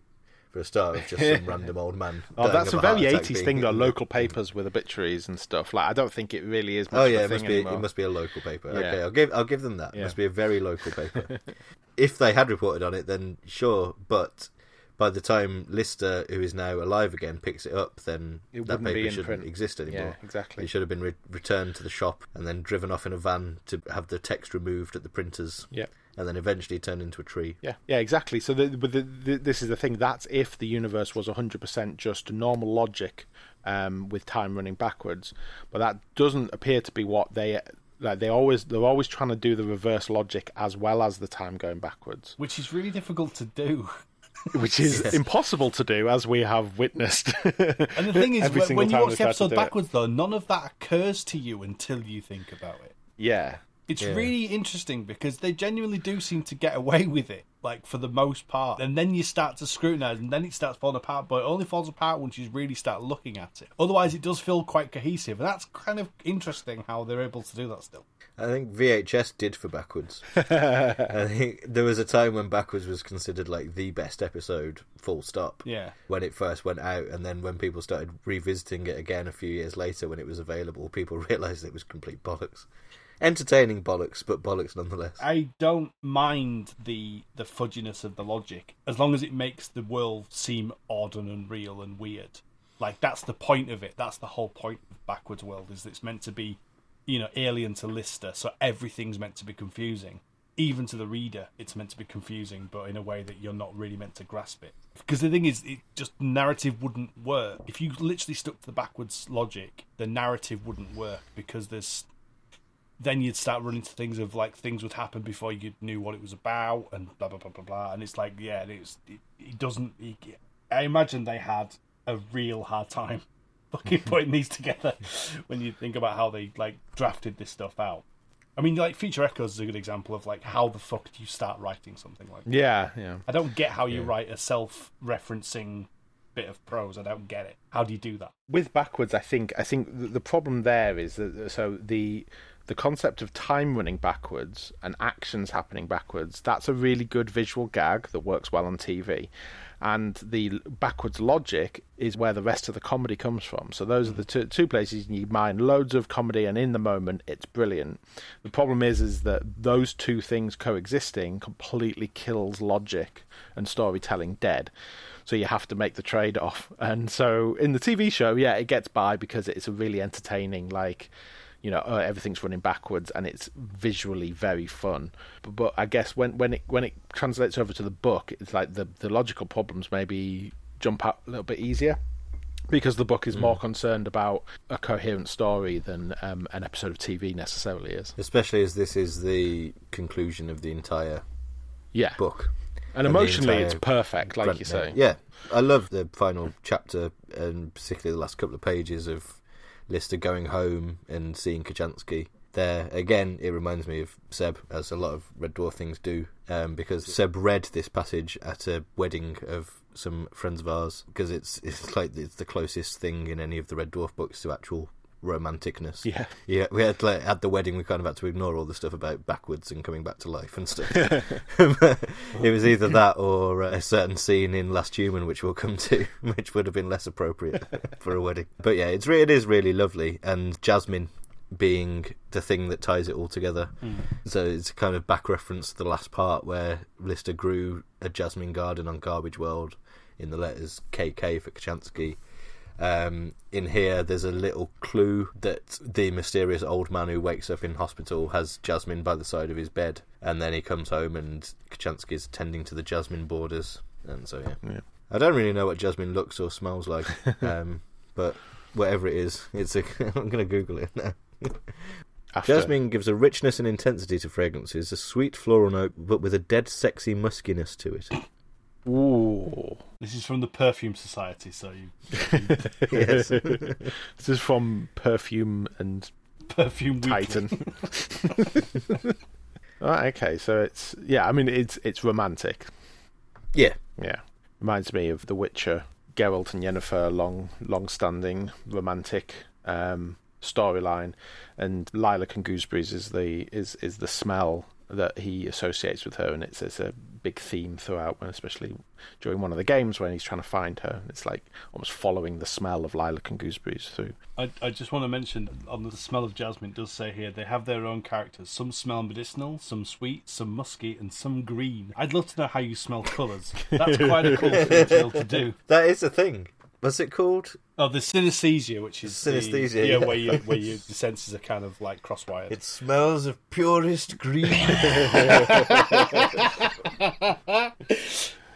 for a start of just some random old man. Oh, that's a very eighties thing though. Local papers with obituaries and stuff. Like I don't think it really is. Oh, much Oh yeah, it must be anymore. it must be a local paper. Yeah. Okay, I'll give I'll give them that. It must be a very local paper. if they had reported on it, then sure. But by the time Lister, who is now alive again, picks it up, then It that paper shouldn't print. exist anymore. Yeah, exactly. It should have been re- returned to the shop and then driven off in a van to have the text removed at the printers. Yeah. And then eventually turned into a tree. Yeah, yeah, exactly. So, the, but the, the, this is the thing. That's if the universe was hundred percent just normal logic, um, with time running backwards. But that doesn't appear to be what they like. They always they're always trying to do the reverse logic as well as the time going backwards. which is really difficult to do which is impossible to do, as we have witnessed. And the thing is, when, when you watch they the episode do it. backwards, though, none of that occurs to you until you think about it. yeah, It's Yeah. really interesting because they genuinely do seem to get away with it, like for the most part. And then you start to scrutinize, and then it starts falling apart. But it only falls apart once you really start looking at it. Otherwise, it does feel quite cohesive, and that's kind of interesting how they're able to do that still. I think VHS did for Backwards. I think there was a time when Backwards was considered like the best episode, full stop. Yeah. When it first went out, and then when people started revisiting it again a few years later when it was available, people realised it was complete bollocks. Entertaining bollocks, but bollocks nonetheless. I don't mind the the fudginess of the logic as long as it makes the world seem odd and unreal and weird. Like that's the point of it. That's the whole point of Backwards World is it's meant to be, you know, alien to Lister, so everything's meant to be confusing. Even to the reader, it's meant to be confusing, but in a way that you're not really meant to grasp it. Because the thing is, it just narrative wouldn't work if you literally stuck to the backwards logic. The narrative wouldn't work because there's then you'd start running to things of like things would happen before you knew what it was about and blah blah blah blah blah. And it's like yeah it's it, it doesn't it, i imagine they had a real hard time fucking putting these together when you think about how they like drafted this stuff out. I mean like Future Echoes is a good example of like how the fuck do you start writing something like that? Yeah, yeah. i don't get how you write a self-referencing bit of prose. I don't get it. How do you do that? With backwards, I think I think the problem there is that so the the concept of time running backwards and actions happening backwards that's a really good visual gag that works well on TV, and the backwards logic is where the rest of the comedy comes from. So those are the two, two places you mine loads of comedy, and in the moment it's brilliant. The problem is is that those two things coexisting completely kills logic and storytelling dead so you have to make the trade off. And so in the TV show, yeah, it gets by because it's a really entertaining, like, you know, uh, everything's running backwards and it's visually very fun. But, but I guess when when it when it translates over to the book, it's like the the logical problems maybe jump out a little bit easier. Because the book is more concerned about a coherent story than um, an episode of TV necessarily is. Especially as this is the conclusion of the entire Yeah, book. and the emotionally, it's perfect, like you say. Yeah, I love the final chapter and particularly the last couple of pages of Lister going home and seeing Kochanski. There again, it reminds me of Seb, as a lot of Red Dwarf things do, um, because Seb read this passage at a wedding of some friends of ours because it's it's like it's the closest thing in any of the Red Dwarf books to actual romanticness. Yeah. Yeah, we had like at the wedding we kind of had to ignore all the stuff about backwards and coming back to life and stuff. it was either that or a certain scene in Last Human, which we'll come to, which would have been less appropriate for a wedding. But yeah, it's re- it is really lovely, and Jasmine being the thing that ties it all together. Mm. So it's kind of back reference to the last part where Lister grew a jasmine garden on Garbage World in the letters KK for Kochanski. Um, in here, there's a little clue that the mysterious old man who wakes up in hospital has Jasmine by the side of his bed, and then he comes home and Kochanski's tending to the jasmine borders, and so yeah. Yeah. I don't really know what jasmine looks or smells like, um, but whatever it is, it's a. I'm going to Google it now. After- Jasmine gives a richness and intensity to fragrances, a sweet floral note, but with a dead sexy muskiness to it. Ooh. this is from the perfume society so you yes. This is from Perfume and perfume Titan. right, okay, so it's yeah, I mean it's it's romantic. yeah. Yeah. Reminds me of The Witcher, Geralt and Yennefer long long standing romantic um storyline and Lilac and Gooseberries is the is is the smell that he associates with her and it's it's a big theme throughout and especially during one of the games when he's trying to find her. It's like almost following the smell of lilac and gooseberries through. I, I just want to mention on the smell of jasmine it does say here they have their own characters. Some smell medicinal some sweet some musky and some green. I'd love to know how you smell colours. That's quite a cool thing to be able to do. That is a thing. What's it called? oh the synesthesia which is the- Synesthesia, yeah, yeah. where you where you the senses are kind of like crosswired It smells of purest green.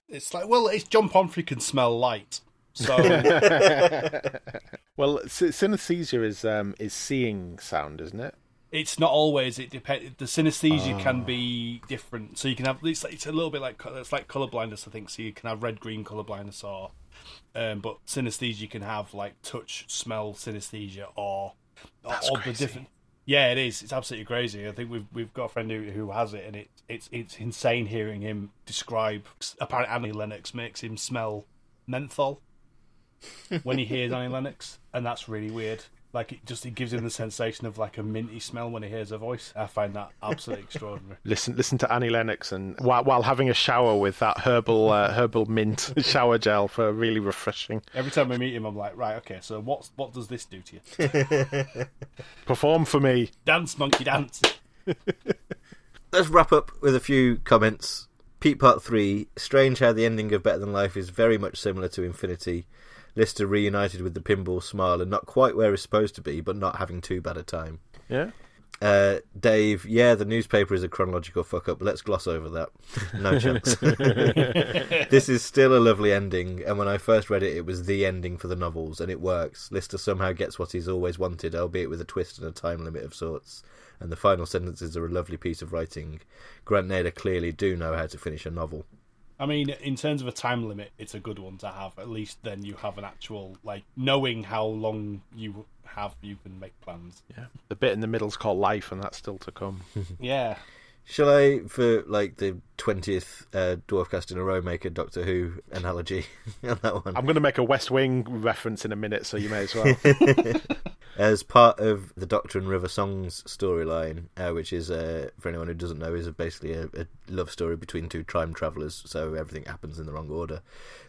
it's like well it's john pomfrey can smell light so well synesthesia is um is seeing sound isn't it It's not always. It depends. The synesthesia Ah. can be different. So you can have. It's, it's a little bit like it's like color blindness, I think. So you can have red green color blindness, or um, but synesthesia can have like touch, smell synesthesia, or That's or the different. Yeah, it is. It's absolutely crazy. I think we've we've got a friend who, who has it, and it it's it's insane hearing him describe. Apparently, Annie Lennox makes him smell menthol when he hears Annie Lennox, and that's really weird. Like it just it gives him the sensation of like a minty smell when he hears her voice. I find that absolutely extraordinary. Listen, listen to Annie Lennox, and while, while having a shower with that herbal uh, herbal mint shower gel for really refreshing. Every time I meet him, I'm like, right, okay, so what's what does this do to you? Perform for me. Dance, monkey, dance. Let's wrap up with a few comments. Pete Part 3 Strange how the ending of Better Than Life is very much similar to Infinity. Lister reunited with the pinball smile and not quite where he's supposed to be, but not having too bad a time. Yeah. Uh, Dave, yeah, the newspaper is a chronological fuck up. Let's gloss over that. No chance. this is still a lovely ending, and when I first read it, it was the ending for the novels, and it works. Lister somehow gets what he's always wanted, albeit with a twist and a time limit of sorts. And the final sentences are a lovely piece of writing. Grant Naylor clearly do know how to finish a novel. I mean, in terms of a time limit, it's a good one to have. At least then you have an actual like knowing how long you have, you can make plans. Yeah. The bit in the middle's called life, and that's still to come. Yeah, Shall I, for like the twentieth uh, Dwarfcast in a row, make a Doctor Who analogy on that one? I'm going to make a West Wing reference in a minute, so you may as well. as part of the Doctor and River Songs storyline, uh, which is, uh, for anyone who doesn't know, is a, basically a, a love story between two time travelers. So everything happens in the wrong order.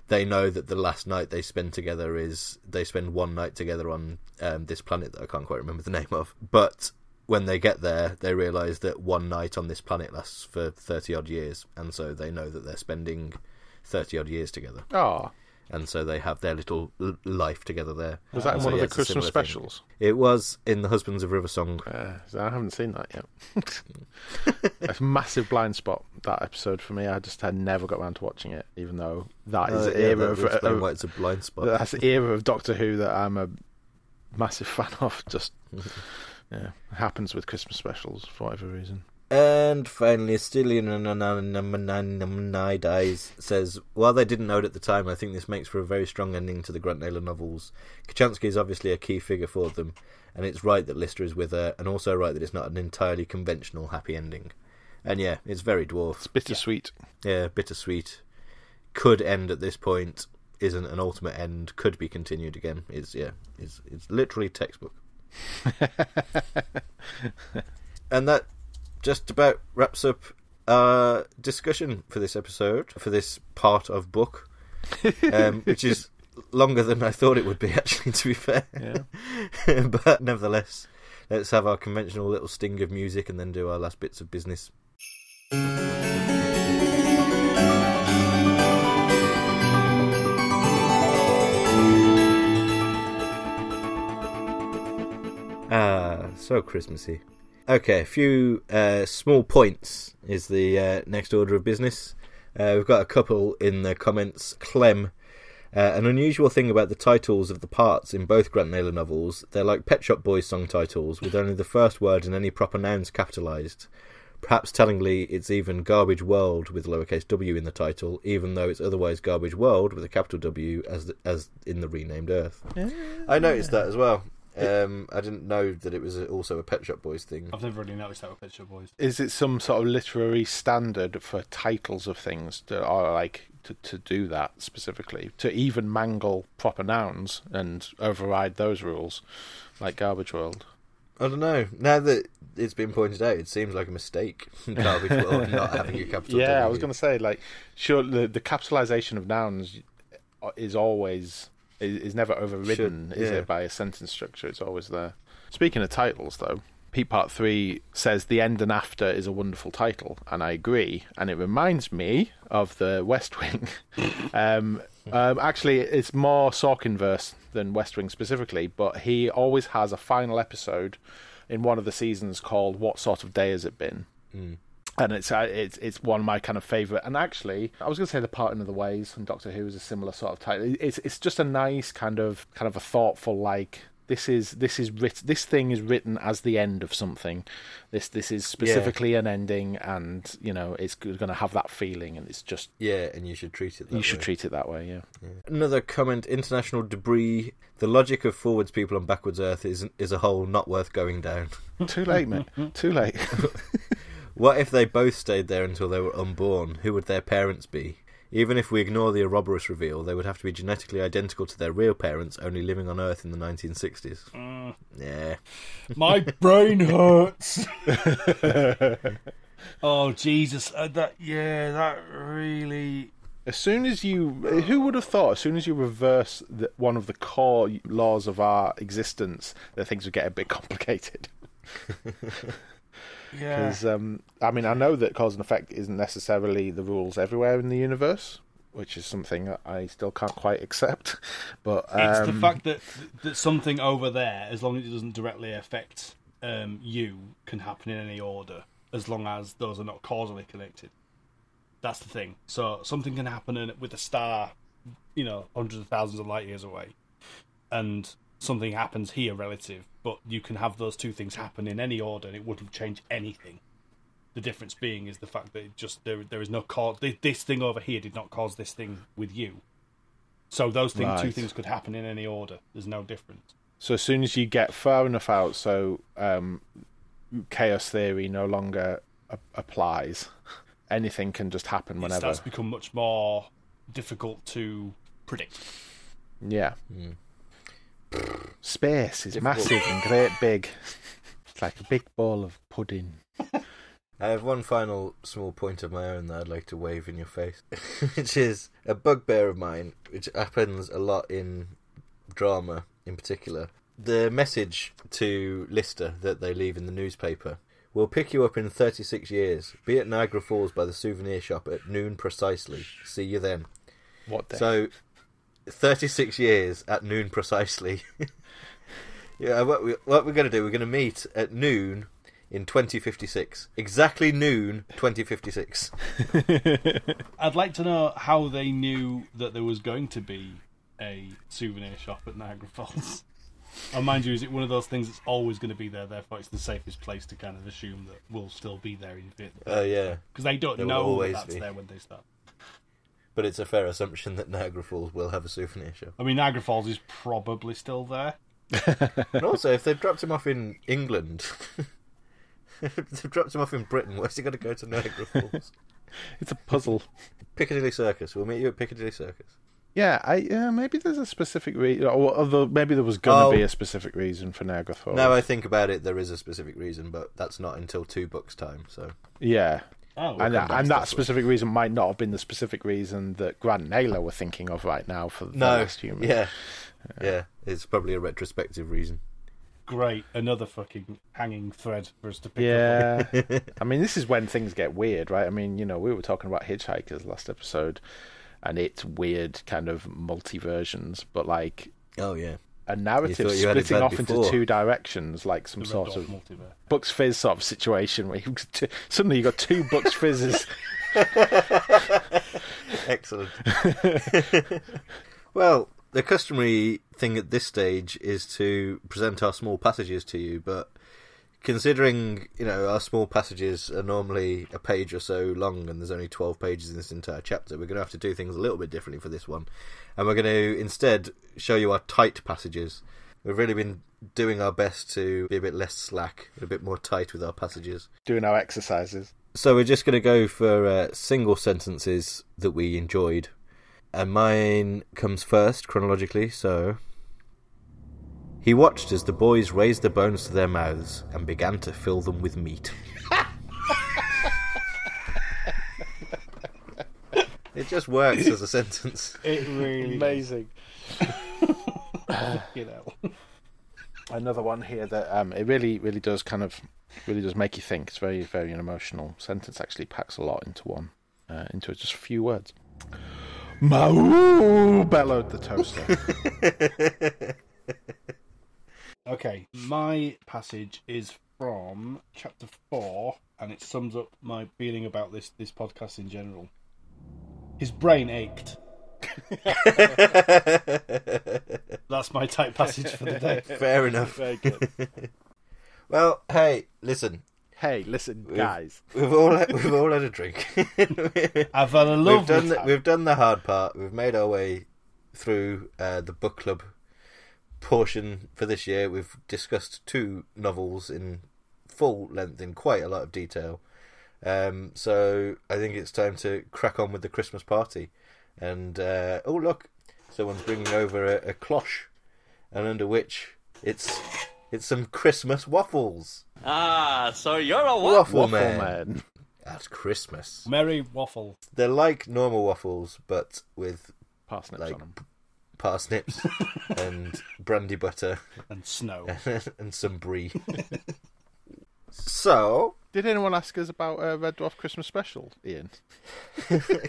They know that the last night they spend together is they spend one night together on um, this planet that I can't quite remember the name of. But when they get there, they realise that one night on this planet lasts for thirty odd years, and so they know that they're spending thirty odd years together, Oh, and so they have their little l- life together there. was that in So, one of the Christmas similar thing. specials? It was in the Husbands of River Song. Uh, I haven't seen that yet. It's a massive blind spot that episode for me. I just had never got around to watching it, even though that is Uh, yeah, era of, of- why it's a blind spot. that's the era of Doctor Who that I'm a massive fan of. Just yeah, it happens with Christmas specials for whatever reason. And finally, Stillian dies says, While they didn't know it at the time, I think this makes for a very strong ending to the Grant Naylor novels. Kochanski is obviously a key figure for them, and it's right that Lister is with her, and also right that it's not an entirely conventional happy ending. And yeah, it's very dwarf. It's bittersweet. Yeah, bittersweet. Could end at this point. Isn't an ultimate end. Could be continued again. It's yeah. It's it's literally textbook. and that just about wraps up our discussion for this episode for this part of book, um, which is longer than I thought it would be. Actually, to be fair, Yeah. but nevertheless, let's have our conventional little sting of music and then do our last bits of business. Ah, so Christmassy. Okay, a few uh, small points is the uh, next order of business. Uh, we've got a couple in the comments. Clem, uh, an unusual thing about the titles of the parts in both Grant Naylor novels, they're like Pet Shop Boys song titles, with only the first word and any proper nouns capitalised. Perhaps tellingly, it's even Garbage World with lowercase w in the title, even though it's otherwise Garbage World with a capital W as the, as in the renamed Earth. I noticed that as well. Um, I didn't know that it was also a Pet Shop Boys thing. I've never really noticed that with Pet Shop Boys. Is it some sort of literary standard for titles of things that are like to, to do that specifically? To even mangle proper nouns and override those rules, like Garbage World? I don't know. Now that it's been pointed out, it seems like a mistake. Garbage World not having a capital Yeah, I W. was going to say like, sure, the the capitalization of nouns is always is, is never overridden, Should- is yeah. it, by a sentence structure? It's always there. Speaking of titles, though. Pete Part 3 says The End and After is a wonderful title, and I agree. And it reminds me of the West Wing. um, um, actually, it's more Sorkin verse than West Wing specifically, but he always has a final episode in one of the seasons called What Sort of Day Has It Been? And it's uh, it's it's one of my kind of favorite. And actually, I was going to say the Parting of the Ways from Doctor Who is a similar sort of title. It's it's just a nice kind of kind of a thoughtful like This is this is writ- This thing is written as the end of something. This this is specifically an ending, and you know it's going to have that feeling, and it's just Yeah, and you should treat it that you should treat it that way. Yeah. Another comment: international debris. The logic of forwards people on backwards Earth is is a hole not worth going down. Too late, mate. Too late. What if they both stayed there until they were unborn? Who would their parents be? Even if we ignore the Ouroboros reveal, they would have to be genetically identical to their real parents, only living on Earth in the 1960s. Mm. Yeah. My brain hurts. oh Jesus! Uh, that yeah, that really. As soon as you, who would have thought? As soon as you reverse the, one of the core laws of our existence, that things would get a bit complicated. Yeah. Because um, I mean, I know that cause and effect isn't necessarily the rules everywhere in the universe, which is something I still can't quite accept. But um, It's the fact that that something over there, as long as it doesn't directly affect um, you, can happen in any order, as long as those are not causally connected. That's the thing. So something can happen in, with a star, you know, hundreds of thousands of light years away, and something happens here relative, but you can have those two things happen in any order, and it wouldn't change anything. The difference being is the fact that it just there there is no cause. This thing over here did not cause this thing with you. So those thing, two things could happen in any order. There's no difference. so as soon as you get far enough out, so um, chaos theory no longer a- applies. Anything can just happen It whenever. starts become much more difficult to predict. Yeah. Space is Difficult. massive and great big. It's like a big ball of pudding. I have one final small point of my own that I'd like to wave in your face, which is a bugbear of mine, which happens a lot in drama in particular. The message to Lister that they leave in the newspaper We'll pick you up in 36 years. Be at Niagara Falls by the souvenir shop at noon precisely. See you then. What day? So, 36 years at noon precisely. yeah, what, we, what we're going to do, we're going to meet at noon in 2056. Exactly noon 2056. I'd like to know how they knew that there was going to be a souvenir shop at Niagara Falls. And mind you, is it one of those things that's always going to be there? Therefore, it's the safest place to kind of assume that we'll still be there in it Oh, yeah. because they don't There know that that's be. there when they start. But it's a fair assumption that Niagara Falls will have a souvenir shop. I mean, Niagara Falls is probably still there. And also, if they've dropped him off in England, if they've dropped him off in Britain, where's he going to go to Niagara Falls? It's a puzzle. Piccadilly Circus. We'll meet you at Piccadilly Circus. Yeah, I yeah, maybe there's a specific reason. Although maybe there was gonna Oh. be a specific reason for Niagara Falls. Now I think about it, there is a specific reason, but that's not until two books' time. So yeah, Oh, and, uh, come and to that that specific reason might not have been the specific reason that Grant and Naylor were thinking of right now for the no, last human. yeah, yeah, it's probably a retrospective reason. great! Another fucking hanging thread for us to pick up. Yeah, I mean, this is when things get weird, right? I mean, you know, we were talking about Hitchhikers last episode, and it's weird, kind of multi versions, but like Oh yeah, a narrative thought you had it splitting off before. into two directions, like some The sort of multiverse. Bucks Fizz sort of situation where you t- suddenly you got two Bucks Fizzes. excellent. well, the customary thing at this stage is to present our small passages to you, but considering you know our small passages are normally a page or so long and there's only 12 pages in this entire chapter we're going to have to do things a little bit differently for this one. And we're going to instead show you our tight passages. We've really been doing our best to be a bit less slack a bit more tight with our passages. Doing our exercises. so we're just going to go for uh, single sentences that we enjoyed. And mine comes first chronologically so he watched as the boys raised the bones to their mouths and began to fill them with meat. it just works as a sentence. It really, Amazing. you know. Another one here that um, it really, really does kind of, really does make you think. It's very, very an emotional sentence. Actually, packs a lot into one, uh, into just a few words. Moo bellowed the toaster. Okay, my passage is from chapter four, and it sums up my feeling about this this podcast in general. His brain ached. That's my type passage for the day. Fair enough. Very good. Well, hey, listen. hey, listen, guys. We've all we've all had a drink. I've had a we've lovely done the, we've done the hard part. We've made our way through uh, the book club portion for this year. We've discussed two novels in full length in quite a lot of detail. Um, so I think it's time to crack on with the Christmas party. And uh, oh look, someone's bringing over a, a cloche, and under which it's it's some Christmas waffles. Ah, so you're a what? Waffle, Waffle man. man. That's Christmas. Merry waffle. They're like normal waffles, but with Parsnips Like- on them. Parsnips and brandy butter and snow. and some brie. so, Did anyone ask us about uh, Red Dwarf Christmas Special, Ian?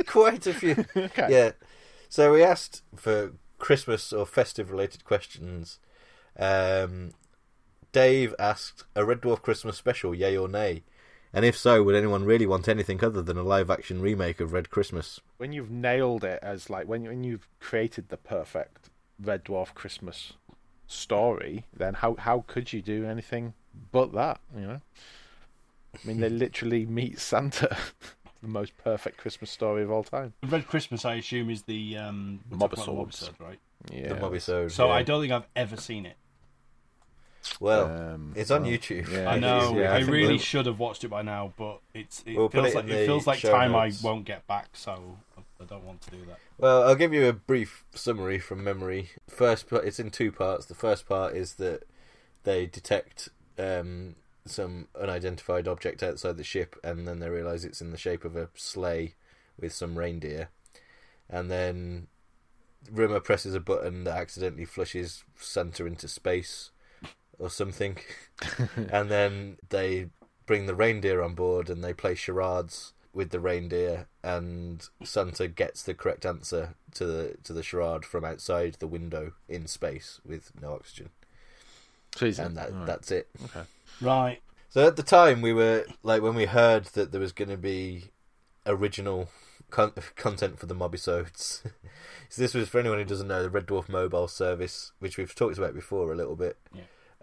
quite a few. Okay. Yeah. So we asked for Christmas or festive related questions. Um, Dave asked a Red Dwarf Christmas special, yay or nay? And if so, would anyone really want anything other than a live action remake of Red Christmas? When you've nailed it as like when when you've created the perfect Red Dwarf Christmas story, then how how could you do anything but that? You know, I mean, they literally meet Santa, the most perfect Christmas story of all time. Red Christmas, I assume, is the um, we're talking about Mobisodes. Mobisode, right? Yeah, The Mobisode. So yeah. I don't think I've ever seen it. Well, Um, it's on well, YouTube. yeah, I know. yeah, I, I really we'll- should have watched it by now, but it's it We'll feels it like it feels like time notes. I won't get back. So I don't want to do that. Well, I'll give you a brief summary from memory. First, part, it's in two parts. The first part is that they detect um, some unidentified object outside the ship, and then they realise it's in the shape of a sleigh with some reindeer. And then Rimmer presses a button that accidentally flushes Santa into space or something. and then they bring the reindeer on board and they play charades with the reindeer and Santa gets the correct answer to the to the charade from outside the window in space with no oxygen. So he's And that all right. that's it. okay. Right. So at the time we were like when we heard that there was going to be original con- content for the mobisodes. so this was for anyone who doesn't know the Red Dwarf mobile service, which we've talked about before a little bit.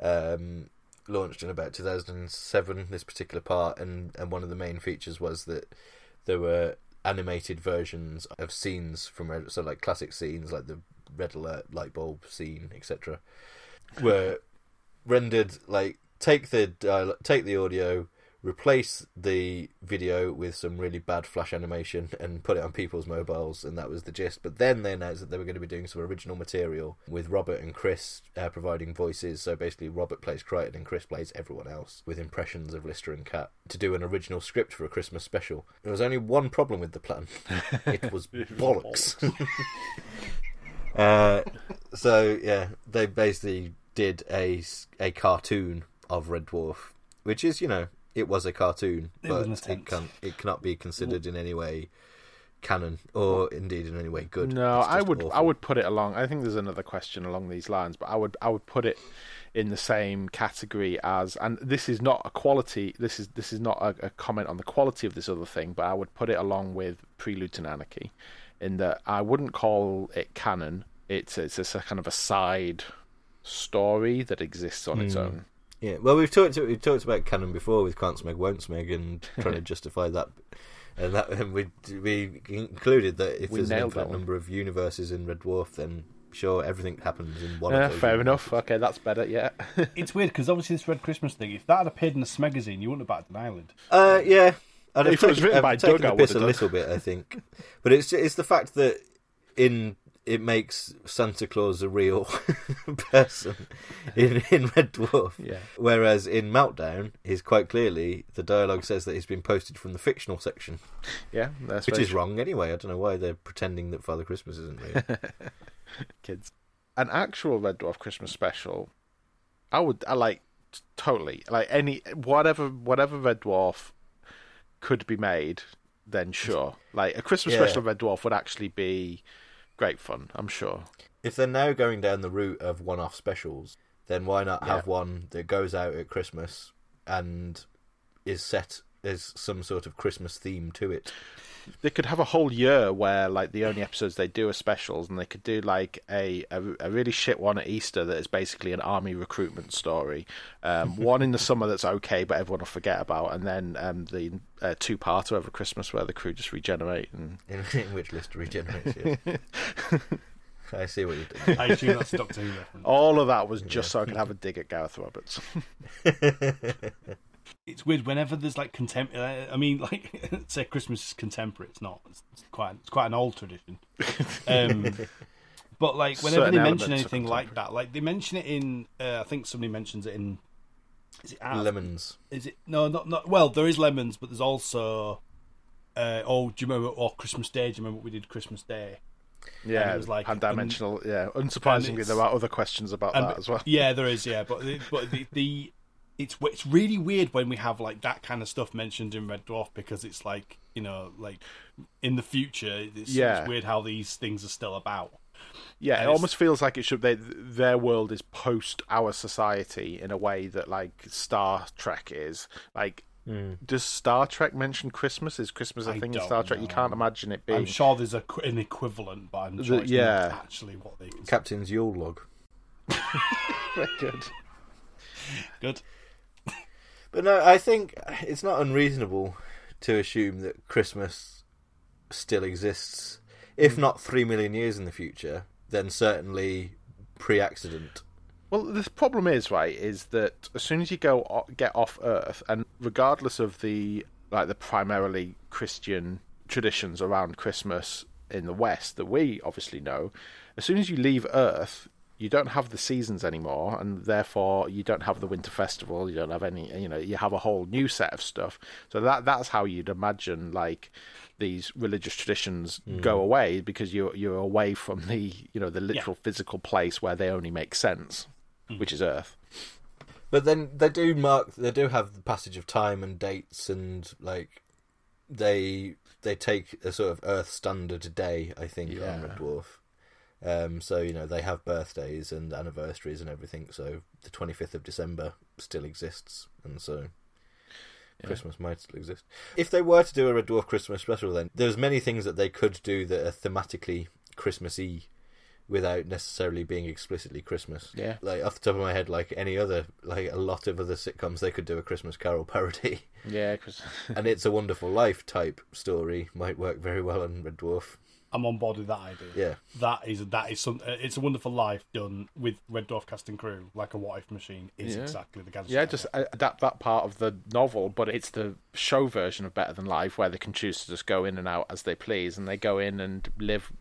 Um, launched in about 2007. This particular part, and and one of the main features was that there were animated versions of scenes from Red, so like classic scenes like the red alert light bulb scene, etc. Were rendered like take the dial- take the audio, replace the video with some really bad flash animation, and put it on people's mobiles, and that was the gist. But then they announced that they were going to be doing some original material with Robert and Chris uh, providing voices. So basically, Robert plays Kryten and Chris plays everyone else with impressions of Lister and Cat to do an original script for a Christmas special. There was only one problem with the plan. it was bollocks. Uh, so yeah, they basically did a, a cartoon of Red Dwarf, which is you know it was a cartoon, It but was it can it cannot be considered in any way canon or indeed in any way good. No, I just would I would put it along. I think there's another question along these lines, but I would I would put it in the same category as and this is not a quality this is this is not a, a comment on the quality of this other thing, but I would put it along with Prelude to Anarchy in that I wouldn't call it canon. It's it's a kind of a side story that exists on its Hmm. own. Yeah, well, we've talked we've talked about canon before with can't smeg, won't smeg, and trying to justify that. And that and we we included that if We there's an nailed infinite number of universes in Red Dwarf, then sure everything happens in one. Yeah, of those fair universes. enough. Okay, that's better. Yeah. It's weird because obviously this Red Christmas thing. If that had appeared in a magazine, you wouldn't have batted an eyelid. Uh, yeah. I'd have If it was taken, written I've by taken Doug, I the piss a little bit, I think. But it's it's the fact that in it makes Santa Claus a real person in in Red Dwarf. Yeah. Whereas in Meltdown, he's quite clearly the dialogue says that he's been posted from the fictional section, yeah, that's which is wrong anyway. I don't know why they're pretending that Father Christmas isn't real. kids. An actual Red Dwarf Christmas special, I would, I like totally like any whatever whatever Red Dwarf could be made. Then sure, like a Christmas Yeah. special of Red Dwarf would actually be great fun. I'm sure. if they're now going down the route of one-off specials, then why not have Yeah. one that goes out at Christmas and is set there's some sort of Christmas theme to it. They could have a whole year where like the only episodes they do are specials, and they could do like a a, a really shit one at Easter that is basically an army recruitment story. Um, one in the summer that's okay, but everyone will forget about, and then um, the uh, two parter over Christmas where the crew just regenerate and In, in which list regenerates yes. I see what you did. I assume that's a Doctor Who all of that was just so I could have a dig at Gareth Roberts. It's weird whenever there's like contemporary. I mean, like say Christmas is contemporary. It's not. It's, it's quite. It's quite an old tradition. Um, but like whenever Certain they mention anything like that, like they mention it in. Uh, I think somebody mentions it in. Is it Lemons. Is it no? Not not. Well, there is lemons, but there's also. Uh, oh, do you remember? Or Christmas Day? Do you remember what we did Christmas Day? yeah, it was like- and dimensional. yeah, unsurprisingly, it's- there are other questions about And- that as well. Yeah, there is. Yeah, but the, but the, the it's it's really weird when we have like that kind of stuff mentioned in Red Dwarf because it's like you know like in the future it's, Yeah. it's weird how these things are still about. Yeah, it And it's- almost feels like it should. They, their world is post our society in a way that like Star Trek is. Like, hmm. does Star Trek mention Christmas? Is Christmas a I thing in don't Star Trek? You can't imagine it being. I'm sure there's a, an equivalent, but I'm sure The- it's yeah. not actually what they consider. Captain's Yule log. Very good. Good. But no, I think it's not unreasonable to assume that Christmas still exists. If hmm. not three million years in the future, then certainly pre-accident. Well, the problem is right is that as soon as you go get off Earth, and regardless of the like the primarily Christian traditions around Christmas in the West that we obviously know, as soon as you leave Earth, you don't have the seasons anymore, and therefore you don't have the winter festival. You don't have any, you know, you have a whole new set of stuff. So that that's how you'd imagine like these religious traditions go mm. away because you're you're away from the you know the literal physical place where they only make sense, mm. which is Earth. But then they do mark. They do have the passage of time and dates, and like they they take a sort of Earth standard day. I think on Yeah. Red Dwarf. Um, so you know they have birthdays and anniversaries and everything. So the twenty fifth of December still exists, and so Christmas might still exist. If they were to do a Red Dwarf Christmas special, then there's many things that they could do that are thematically Christmassy without necessarily being explicitly Christmas. Yeah. Like off the top of my head, like any other, like a lot of other sitcoms, they could do a Christmas Carol parody. Yeah, because and It's a Wonderful Life type story might work very well on Red Dwarf. I'm on board with that idea. Yeah. That is that is some. Uh, it's a wonderful life done with Red Dwarf casting crew, like a what if machine is Yeah. exactly the gadget. yeah, just a- adapt that part of the novel, but it's the show version of Better Than Life, where they can choose to just go in and out as they please, and they go in and live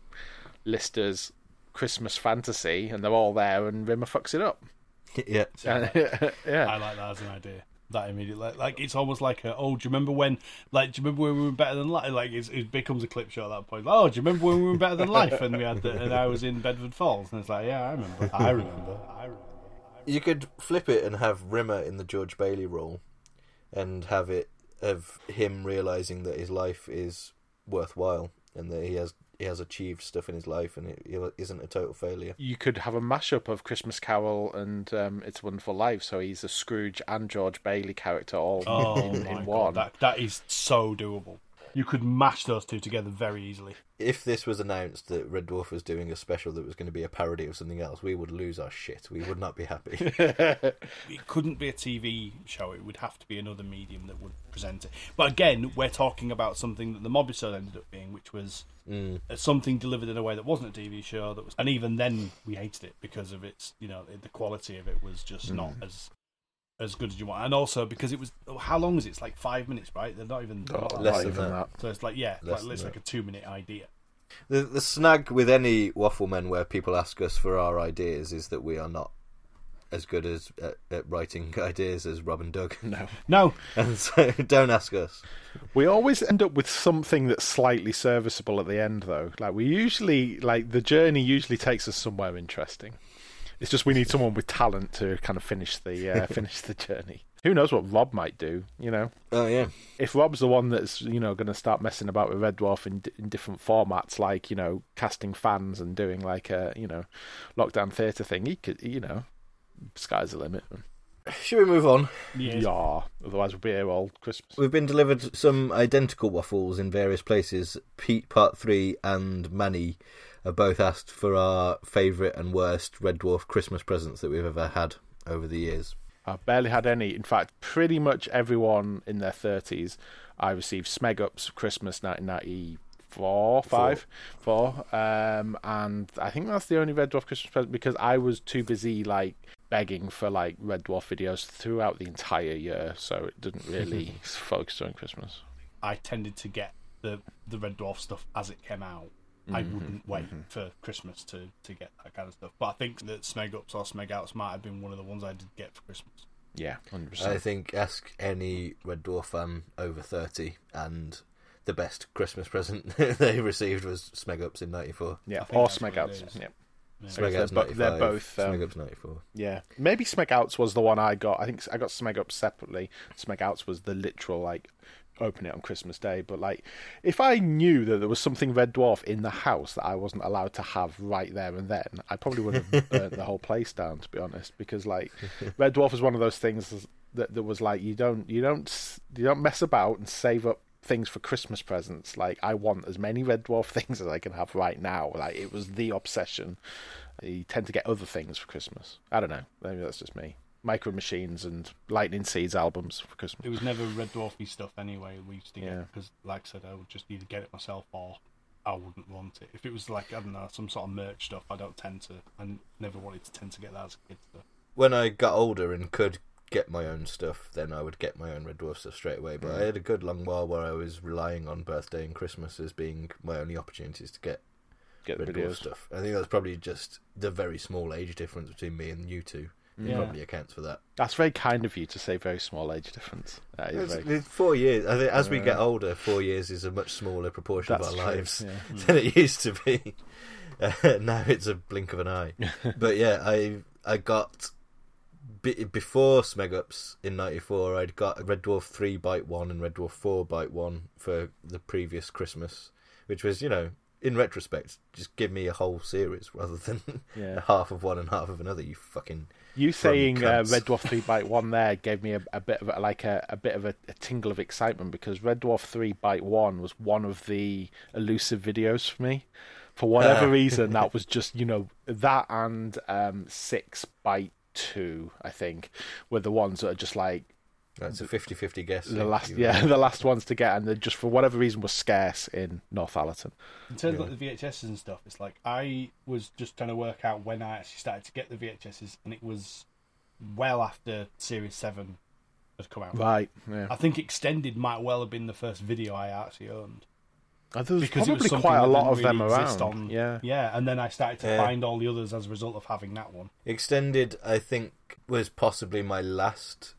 Lister's Christmas fantasy, and they're all there, and Rimmer fucks it up. yeah. Yeah. I like that as an idea. That immediately, like, like it's almost like a, oh, do you remember when, like, do you remember when we were better than life? Like, it becomes a clip show at that point. Oh, do you remember when we were better than life? And we had, the, and I was in Bedford Falls, and it's like, yeah, I remember, I remember, I remember. You could flip it and have Rimmer in the George Bailey role, and have it of him realizing that his life is worthwhile and that he has he has achieved stuff in his life and it, he isn't a total failure. you could have a mashup of Christmas Carol and um, It's a Wonderful Life, so he's a Scrooge and George Bailey character all Oh in, in one. that that is so doable. You could mash those two together very easily. If this was announced that Red Dwarf was doing a special that was going to be a parody of something else, we would lose our shit. We would not be happy. It couldn't be a TV show. It would have to be another medium that would present it. But again, we're talking about something that the Mobisode ended up being, which was Mm. something delivered in a way that wasn't a TV show. That was, and even then, we hated it because of its, you know, the quality of it was just not as as good as you want, and also because it was how long is it? It's like five minutes, right? They're not even Oh, not less than even that. So it's like yeah, Less like, it's like a two minute idea. The the snag with any waffle men where people ask us for our ideas is that we are not as good as at, at writing ideas as Rob and Doug. no. No, And so don't ask us. We always end up with something that's slightly serviceable at the end, though. Like we usually, like the journey usually takes us somewhere interesting. It's just we need someone with talent to kind of finish the uh, finish the journey. Who knows what Rob might do? You know, Oh yeah. if Rob's the one that's you know going to start messing about with Red Dwarf in, in different formats, like you know casting fans and doing like a you know lockdown theatre thing, he could you know sky's the limit. should we move on? Yeah. Otherwise, we'll be here all Christmas. We've been delivered some identical waffles in various places. Pete Part 3 and Manny have both asked for our favourite and worst Red Dwarf Christmas presents that we've ever had over the years. I've barely had any. In fact, pretty much everyone in their 30s, I received Smeg Ups Christmas 1994, 5, 4. Um, and I think that's the only Red Dwarf Christmas present because I was too busy, like, begging for, like, Red Dwarf videos throughout the entire year, so it didn't really focus on Christmas. I tended to get the the Red Dwarf stuff as it came out. I mm-hmm. wouldn't wait mm-hmm. for Christmas to, to get that kind of stuff. But I think that Smeg Ups or Smeg Outs might have been one of the ones I did get for Christmas. Yeah, 100%. I think ask any Red Dwarf fan over 30 and the best Christmas present they received was Smeg Ups in 94. yeah, or Smeg what Outs. is. Yeah. Smeg They're bo- 95. they're both, um, Smeg Ups 94. Yeah, maybe Smeg Outs was the one I got. I think I got Smeg Up separately. Smeg Outs was the literal like open it on Christmas Day. But like, if I knew that there was something Red Dwarf in the house that I wasn't allowed to have right there and then, I probably would have burnt the whole place down. To be honest, because like Red Dwarf is one of those things that that was like you don't you don't you don't mess about and save up things for Christmas presents. Like I want as many Red Dwarf things as I can have right now. Like it was the obsession. You tend to get other things for Christmas. I don't know. Maybe that's just me. Micro Machines and Lightning Seeds albums for Christmas. It was never Red Dwarfy stuff anyway. We used to Yeah. get because, like I said, I would just either get it myself or I wouldn't want it. If it was like I don't know some sort of merch stuff, I don't tend to. I never wanted to tend to get that as a kid. Stuff. When I got older and could get my own stuff, then I would get my own Red Dwarf stuff straight away. But I had a good long while where I was relying on birthday and Christmas as being my only opportunities to get Get the Red Dwarf stuff. I think that's probably just the very small age difference between me and you two. Yeah. Probably accounts for that. That's very kind of you to say very small age difference. That is It's, very... it's four years. I think as we get older, four years is a much smaller proportion That's of our true, lives yeah. than it used to be. Uh, now it's a blink of an eye. but yeah, I I got be, before Smegups in '94. I'd got Red Dwarf three Byte one and Red Dwarf four Byte one for the previous Christmas, which was you know. In retrospect, just give me a whole series rather than Yeah. half of one and half of another. You fucking You saying uh. Red Dwarf three Byte one there gave me a, a bit of a, like a, a bit of a, a tingle of excitement because Red Dwarf three Byte one was one of the elusive videos for me. For whatever reason, that was just you know that and um, six Byte two, I think, were the ones that are just like that's a 50-50 guess. the last You- yeah the last ones to get, and they just for whatever reason were scarce in Northallerton. In terms of like the VHSs and stuff, it's like I was just trying to work out when I actually started to get the VHSs, and it was well after Series Seven had come out. Right. Yeah. I think Extended might well have been the first video I actually owned. Uh, There's because it was probably quite a lot of them really exist around. On, Yeah. yeah, and then I started to Yeah. find all the others as a result of having that one. Extended, I think, was possibly my last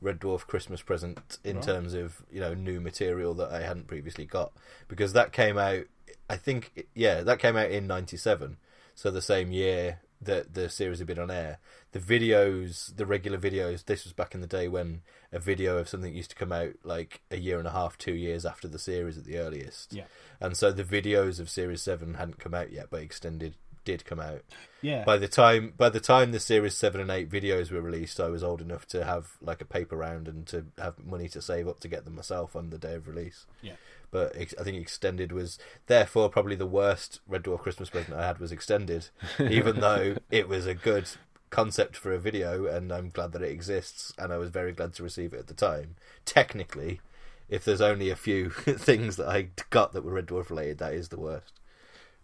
Red Dwarf Christmas present in Right. terms of you know new material that I hadn't previously got because that came out. I think yeah, that came out in '97, so the same year that the series had been on air. The videos, the regular videos. This was back in the day when a video of something used to come out like a year and a half, two years after the series at the earliest. Yeah. and so the videos of Series Seven hadn't come out yet, but Extended did come out Yeah, by the time by the time the series 7 and 8 videos were released i was old enough to have like a paper round and to have money to save up to get them myself on the day of release yeah. but ex- i think extended was therefore probably the worst red dwarf christmas present i had was extended even though it was a good concept for a video and i'm glad that it exists and i was very glad to receive it at the time technically if there's only a few things that i got that were red dwarf related that is the worst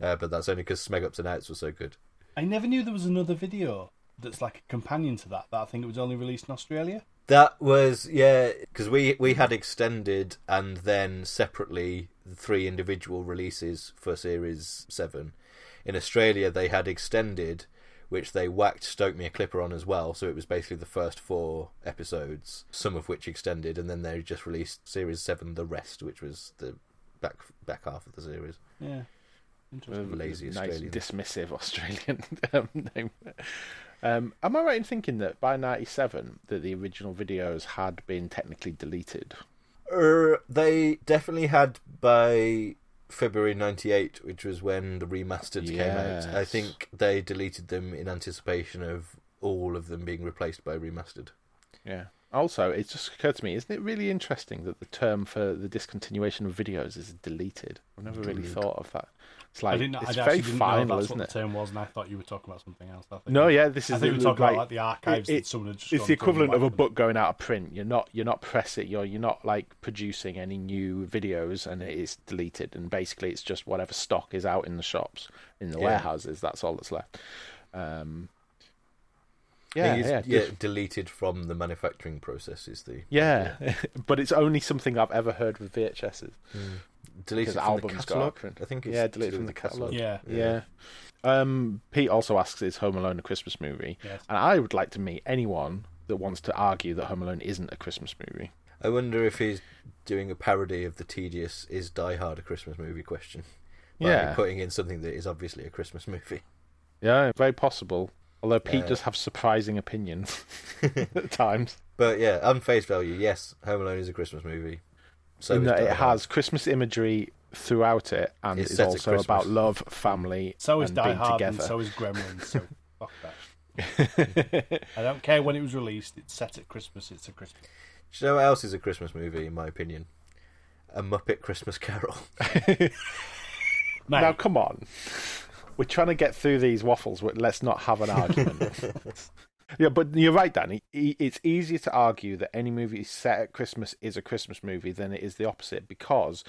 uh, but that's only because smeg ups and outs were so good I never knew there was another video that's like a companion to that. That I think it was only released in Australia. That was yeah, because we we had extended and then separately three individual releases for Series Seven. In Australia, they had extended, which they whacked Stoke Me a Clipper on as well. So it was basically the first four episodes, some of which extended, and then they just released Series Seven, the rest, which was the back back half of the series. Yeah, interesting. Lazy nice Australians. dismissive Australian um, name. Um, am I right in thinking that by '97 that the original videos had been technically deleted? Er, they definitely had by February '98, which was when the remastered came out. I think they deleted them in anticipation of all of them being replaced by remastered. Yeah. Also, it just occurred to me, isn't it really interesting that the term for the discontinuation of videos is deleted? I've never really thought of that. It's like I didn't. it's I very actually didn't final, know that's isn't what it? the term was, and I thought you were talking about something else. I think. No, yeah, this is. I think we the- were talking like, about like the archives it- that someone had just it's the equivalent of a book going out of print. You're not you're not pressing you're you're not like producing any new videos and it is deleted and basically it's just whatever stock is out in the shops in the Yeah. warehouses. That's all that's left. Um, I yeah, yeah, yeah, deleted from the manufacturing process is the yeah. but it's only something I've ever heard with VHSs. Deleted Because from albums the catalogue. print. I think it's Yeah, to deleted from the catalogue. Yeah. Yeah. Um, Pete also asks, "Is Home Alone a Christmas movie?" Yes. And I would like to meet anyone that wants to argue that Home Alone isn't a Christmas movie. I wonder if he's doing a parody of the tedious "Is Die Hard a Christmas movie?" question. By Yeah. putting in something that is obviously a Christmas movie. Yeah, very possible. Although Pete Uh, does have surprising opinions at times. But yeah, on face value, yes, Home Alone is a Christmas movie. So in that it has Christmas imagery throughout it, and It's it's, also about love, family, So is and Die being Hard, together. and so is Gremlins. So fuck that. I don't care when it was released. It's set at Christmas. It's a Christmas. Do you know what else is a Christmas movie, in my opinion? A Muppet Christmas Carol. Now, come on. We're trying to get through these waffles. Let's not have an argument. yeah, but you're right, Danny. It's easier to argue that any movie set at Christmas is a Christmas movie than it is the opposite because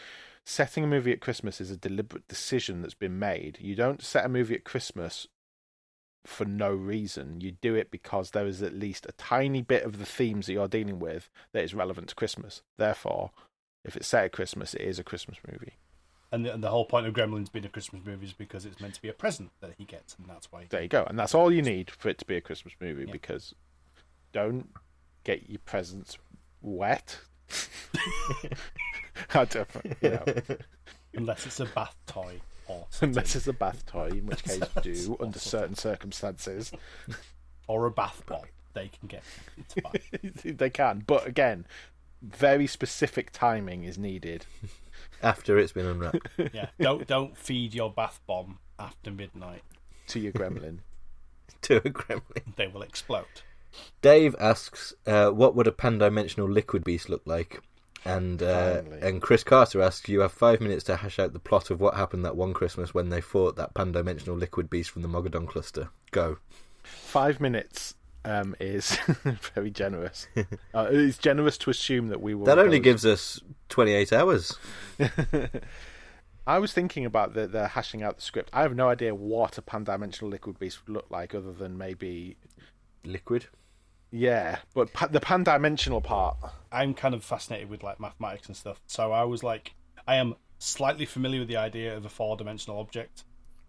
setting a movie at Christmas is a deliberate decision that's been made. You don't set a movie at Christmas for no reason. You do it because there is at least a tiny bit of the themes that you're dealing with that is relevant to Christmas. Therefore, if it's set at Christmas, it is a Christmas movie. And the, and the whole point of Gremlins being a Christmas movie is because it's meant to be a present that he gets, and that's why. There you go. And that's all you need for it to be a Christmas movie Yeah. because don't get your presents wet. I don't, you know, Unless it's a bath toy or something. unless it's a bath toy, in which case do under certain circumstances. or a bath bomb. They can get. They can, but again, very specific timing is needed. After it's been unwrapped. yeah. Don't don't feed your bath bomb after midnight. To your gremlin. to a gremlin. They will explode. Dave asks, uh, "What would a pan-dimensional liquid beast look like?" And uh, Finally. and Chris Carter asks, "You have five minutes to hash out the plot of what happened that one Christmas when they fought that pan-dimensional liquid beast from the Mogadon cluster." Go. Five minutes um, is very generous. Uh, it's generous to assume that we will. That only go- gives us twenty-eight hours. I was thinking about the, the hashing out the script. I have no idea what a pan-dimensional liquid beast would look like, other than maybe Liquid. yeah. But pa- the pan-dimensional part, I'm kind of fascinated with like mathematics and stuff. So I was like, I am slightly familiar with the idea of a four dimensional object,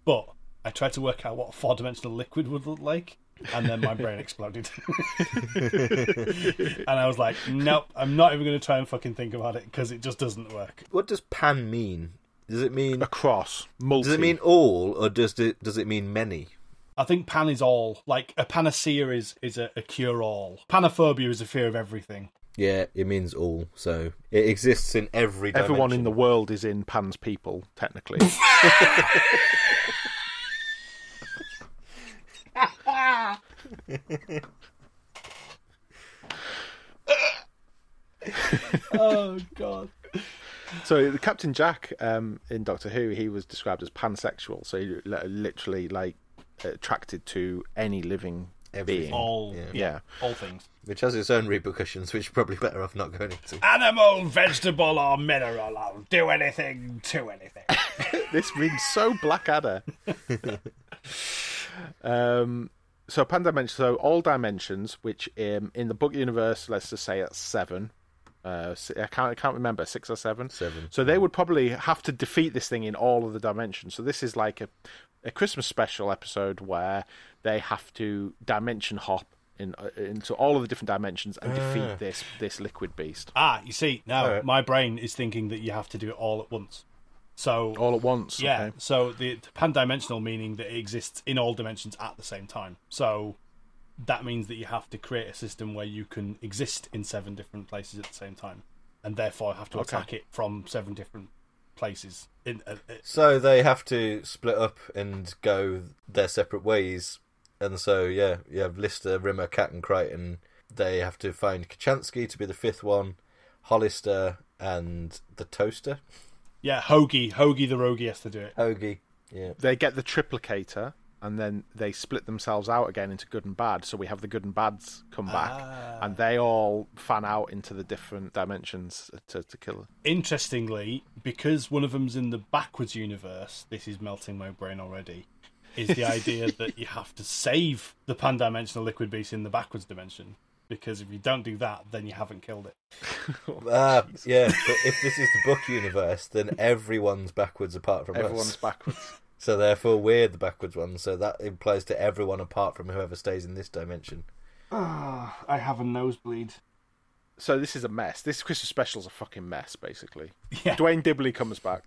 but I tried to work out what a four dimensional liquid would look like, and then my brain exploded. and I was like, nope, I'm not even going to try and fucking think about it because it just doesn't work. What does pan mean? Does it mean across multi. does it mean all or does it does it mean many? I think pan is all. Like a panacea is is a, a cure all. Panophobia is a fear of everything. Yeah, it means all. So it exists in every. everyone in the world is in Pan's people, technically. oh god. so Captain Jack um, in Doctor Who, he was described as pansexual. So he literally like attracted to any living Everything. being. All Yeah. Yeah. all things. which has its own repercussions, which you're probably better off not going into. Animal, vegetable, or mineral. I'll do anything to anything. this reads so Blackadder. um, so pan dimension, so all dimensions, which um, in the book universe, let's just say at seven. Uh, I can't, I can't remember six or seven. Seven. So they would probably have to defeat this thing in all of the dimensions. So this is like a, a Christmas special episode where they have to dimension hop in uh, into all of the different dimensions and Ah. defeat this this liquid beast ah, you see, now Alright. my brain is thinking that you have to do it all at once. So all at once. yeah, okay. so the pan-dimensional meaning that it exists in all dimensions at the same time. So that means that you have to create a system where you can exist in seven different places at the same time, and therefore have to Okay. attack it from seven different places. In uh, uh, So they have to split up and go their separate ways, and so yeah, you have Lister, Rimmer, Cat, and Kryten they have to find Kochanski to be the fifth one, Hollister, and the Toaster. Yeah, Hogey, Hogey the Roguey has to do it. Hogey. Yeah. They get the triplicator, and then they split themselves out again into good and bad. So we have the good and bads come back, Ah. and they all fan out into the different dimensions to, to kill. Interestingly, because one of them's in the backwards universe, this is melting my brain already. Is the idea that you have to save the pan-dimensional liquid beast in the backwards dimension? Because if you don't do that, then you haven't killed it. Ah, yeah. But if this is the book universe, then everyone's backwards apart from Everyone's us. backwards. So therefore, we're the backwards ones. So that implies to everyone apart from whoever stays in this dimension. Ah, I have a nosebleed. so this is a mess. This Christmas special's a fucking mess, basically. Yeah. Duane Dibbley comes back.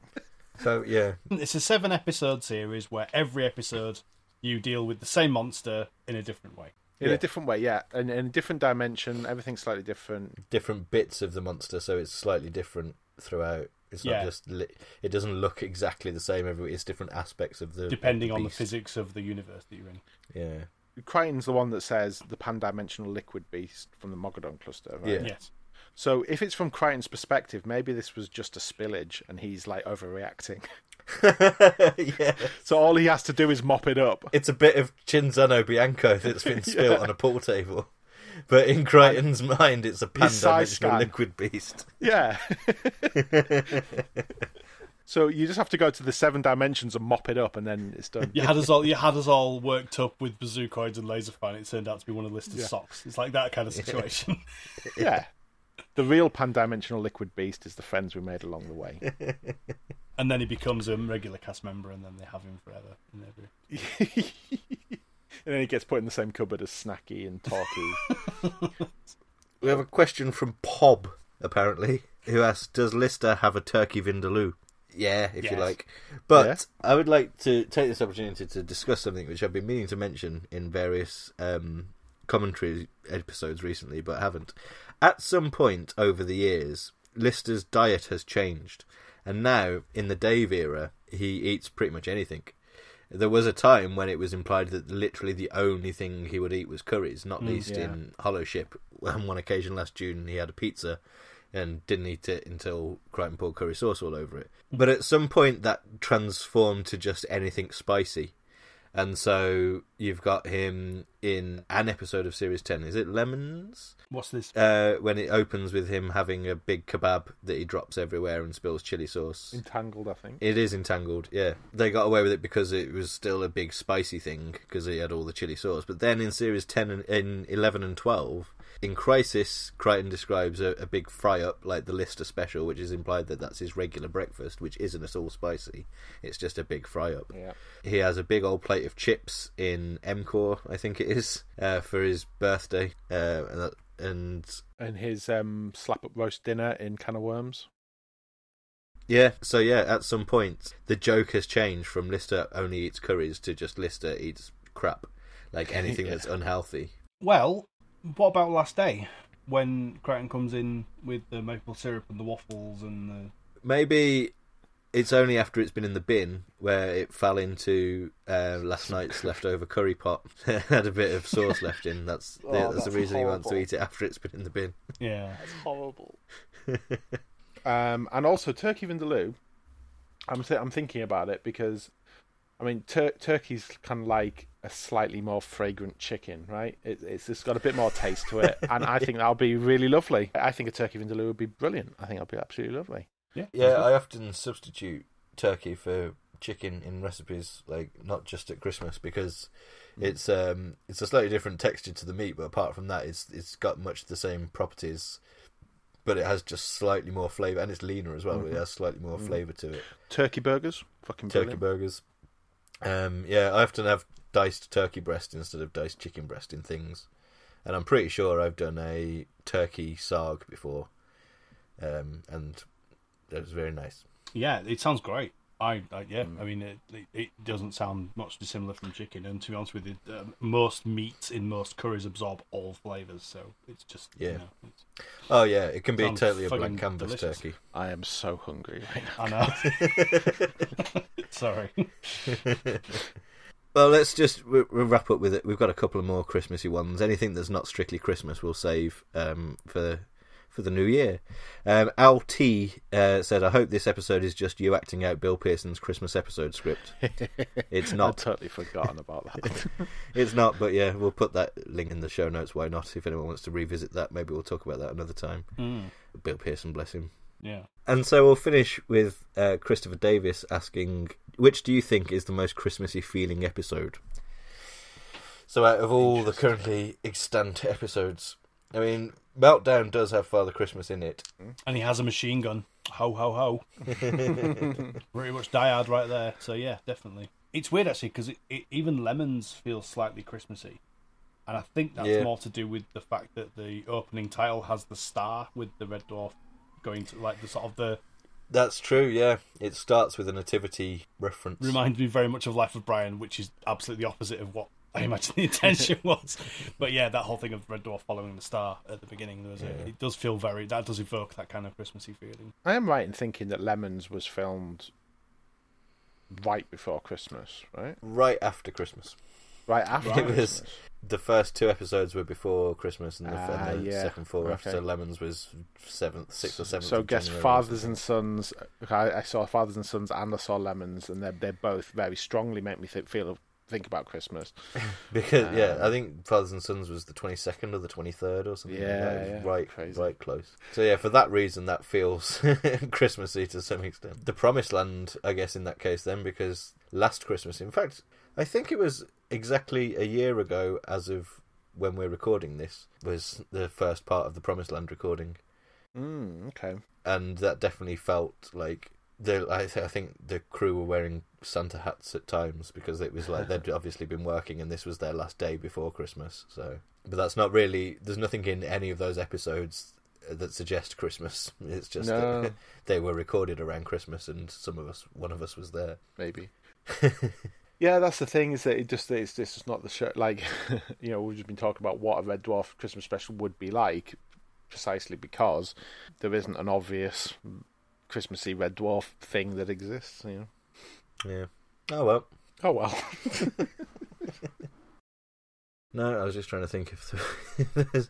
So yeah, It's a seven-episode series where every episode you deal with the same monster in a different way. In Yeah. a different way, yeah, and in a different dimension, everything's slightly different. different bits of the monster, so it's slightly different throughout. It's not just li- it doesn't look exactly the same every. It's different aspects of the depending of on the physics of the universe that you're in. Yeah, Kryten's the one that says the pan-dimensional liquid beast from the Mogadon cluster, right? Yeah. Yes. So if it's from Kryten's perspective, maybe this was just a spillage and he's like overreacting. yeah. So all he has to do is mop it up. It's a bit of Cinzano Bianco that's been spilt on a pool table, but in Kryten's mind, it's a His pan-dimensional liquid beast. Yeah. so you just have to go to the seven dimensions and mop it up, and then it's done. You had us all. You had us all worked up with bazookoids and laser fire. and It turned out to be one of Lister's Yeah. socks. It's like that kind of situation. yeah. The real pan-dimensional liquid beast is the friends we made along the way. And then he becomes a regular cast member, and then they have him forever. in every- and then he gets put in the same cupboard as Snacky and Talkie. We have a question from Pob, apparently, who asks, "Does Lister have a turkey vindaloo?" Yeah, if you like. But Yeah. I would like to take this opportunity to discuss something which I've been meaning to mention in various um, commentary episodes recently, but haven't. At some point over the years, Lister's diet has changed, and now in the Dave era, he eats pretty much anything. There was a time when it was implied that literally the only thing he would eat was curries, not hmm, least yeah. in Holoship. On one occasion last June, he had a pizza and didn't eat it until Kryten poured curry sauce all over it. But at some point, that transformed to just anything spicy. And so you've got him in an episode of Series 10. Is it Lemons? What's this? Uh, when it opens with him having a big kebab that he drops everywhere and spills chili sauce. Entangled, I think. It is entangled, yeah. They got away with it because it was still a big spicy thing because he had all the chili sauce. But then in series 10 and in 11 and 12, in Krysis, Kryten describes a, a big fry up like the Lister special, which is implied that that's his regular breakfast, which isn't at all spicy. It's just a big fry up. Yeah. He has a big old plate of chips in M-Corp, I think it is, uh, for his birthday. Uh, and, that- and And his um, slap up roast dinner in Can of Worms. Yeah, so yeah, at some point the joke has changed from Lister only eats curries to just Lister eats crap, like anything Yeah. that's unhealthy. Well, what about last day when Kryten comes in with the maple syrup and the waffles and the Maybe it's only after it's been in the bin where it fell into uh, last night's leftover curry pot. had a bit of sauce left in. That's the, Oh, that's, that's the reason he wants to eat it after it's been in the bin. yeah. That's horrible. um, and also Turkey Vindaloo. I'm th- I'm thinking about it because, I mean, tur- turkey's kind of like a slightly more fragrant chicken, right? It, it's just got a bit more taste to it, and I think that'll be really lovely. I think a turkey vindaloo would be brilliant. I think that'll be absolutely lovely. Yeah. Yeah, I often substitute turkey for chicken in recipes, like not just at Christmas, because mm. it's um it's a slightly different texture to the meat, but apart from that, it's it's got much the same properties, but it has just slightly more flavour, and it's leaner as well. It mm-hmm. has slightly more mm. flavour to it. Turkey burgers, fucking Turkey brilliant. burgers. Um, yeah, I often have diced turkey breast instead of diced chicken breast in things, and I'm pretty sure I've done a turkey sarg before, um, and that was very nice. Yeah, it sounds great. I, I yeah, I mean, it, it it doesn't sound much dissimilar from chicken, and to be honest with you, um, most meats in most curries absorb all flavors, so it's just Yeah. You know, it's, Oh yeah, it can be Sounds totally a blank canvas delicious. turkey. I am so hungry right now. I know. Sorry. Well, let's just we'll, we'll wrap up with it. We've got a couple of more Christmassy ones. Anything that's not strictly Christmas, we'll save um, for for the new year. Um, Al T uh, said, "I hope this episode is just you acting out Bill Pearson's Christmas episode script." It's I'd not. totally forgotten about that. It's not. But yeah, we'll put that link in the show notes. Why not? If anyone wants to revisit that, maybe we'll talk about that another time. Mm, Bill Pearson, bless him. yeah. And so we'll finish with uh, Christopher Davis asking, which do you think is the most Christmassy feeling episode? So out of all the currently extant episodes, I mean, Meltdown does have Father Christmas in it. And he has a machine gun. Ho ho ho. Pretty much Die Hard right there. So yeah, definitely. It's weird actually because even Lemons feels slightly Christmassy, and I think that's Yeah. more to do with the fact that the opening title has the star with the red dwarf going to like the sort of the That's true, yeah. It starts with a nativity reference. reminds me very much of Life of Brian, which is absolutely the opposite of what I imagine the intention was. But yeah, that whole thing of Red Dwarf following the star at the beginning, there was a, it does feel very that does evoke that kind of Christmassy feeling. I am right in thinking that Lemons was filmed right before Christmas, right? Right after Christmas. Right after It was the first two episodes were before Christmas, and the, Ah, and the yeah. second four after. Okay. So Lemons was seventh, sixth or seventh. So of guess January Fathers and Sons. I, I saw Fathers and Sons and I saw Lemons, and they're they're both very strongly make me th- feel think about Christmas. Because yeah, Um, I think Fathers and Sons was the twenty second or the twenty third or something. Yeah. Yeah, right, crazy. right close. So yeah, for that reason, that feels Christmassy to some extent. The Promised Land, I guess, in that case, then because last Christmas, in fact, I think it was exactly a year ago, as of when we're recording this, was the first part of the Promised Land recording, Mm, okay. and that definitely felt like. The, I, th- I think the crew were wearing Santa hats at times because it was like they'd obviously been working and this was their last day before Christmas. So, but that's not really. There's nothing in any of those episodes that suggest Christmas. It's just No. that they were recorded around Christmas and some of us, one of us, was there. maybe. yeah, that's the thing is that it just it's this is not the show. Like you know, we've just been talking about what a Red Dwarf Christmas special would be like, precisely because there isn't an obvious Christmassy Red Dwarf thing that exists. You know. Yeah. Oh well. Oh well. No, I was just trying to think if there's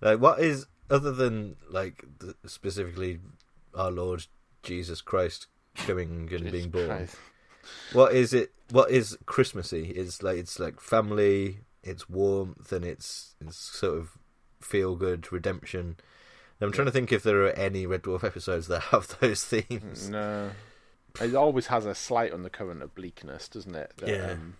like what is other than like the, specifically our Lord Jesus Christ coming and Jesus being born. Christ. What is it? What is Christmassy? It's like it's like family. It's warmth and it's it's sort of feel good redemption. I'm trying to think if there are any Red Dwarf episodes that have those themes. No. It always has a slight undercurrent of bleakness, doesn't it? That, Yeah. um,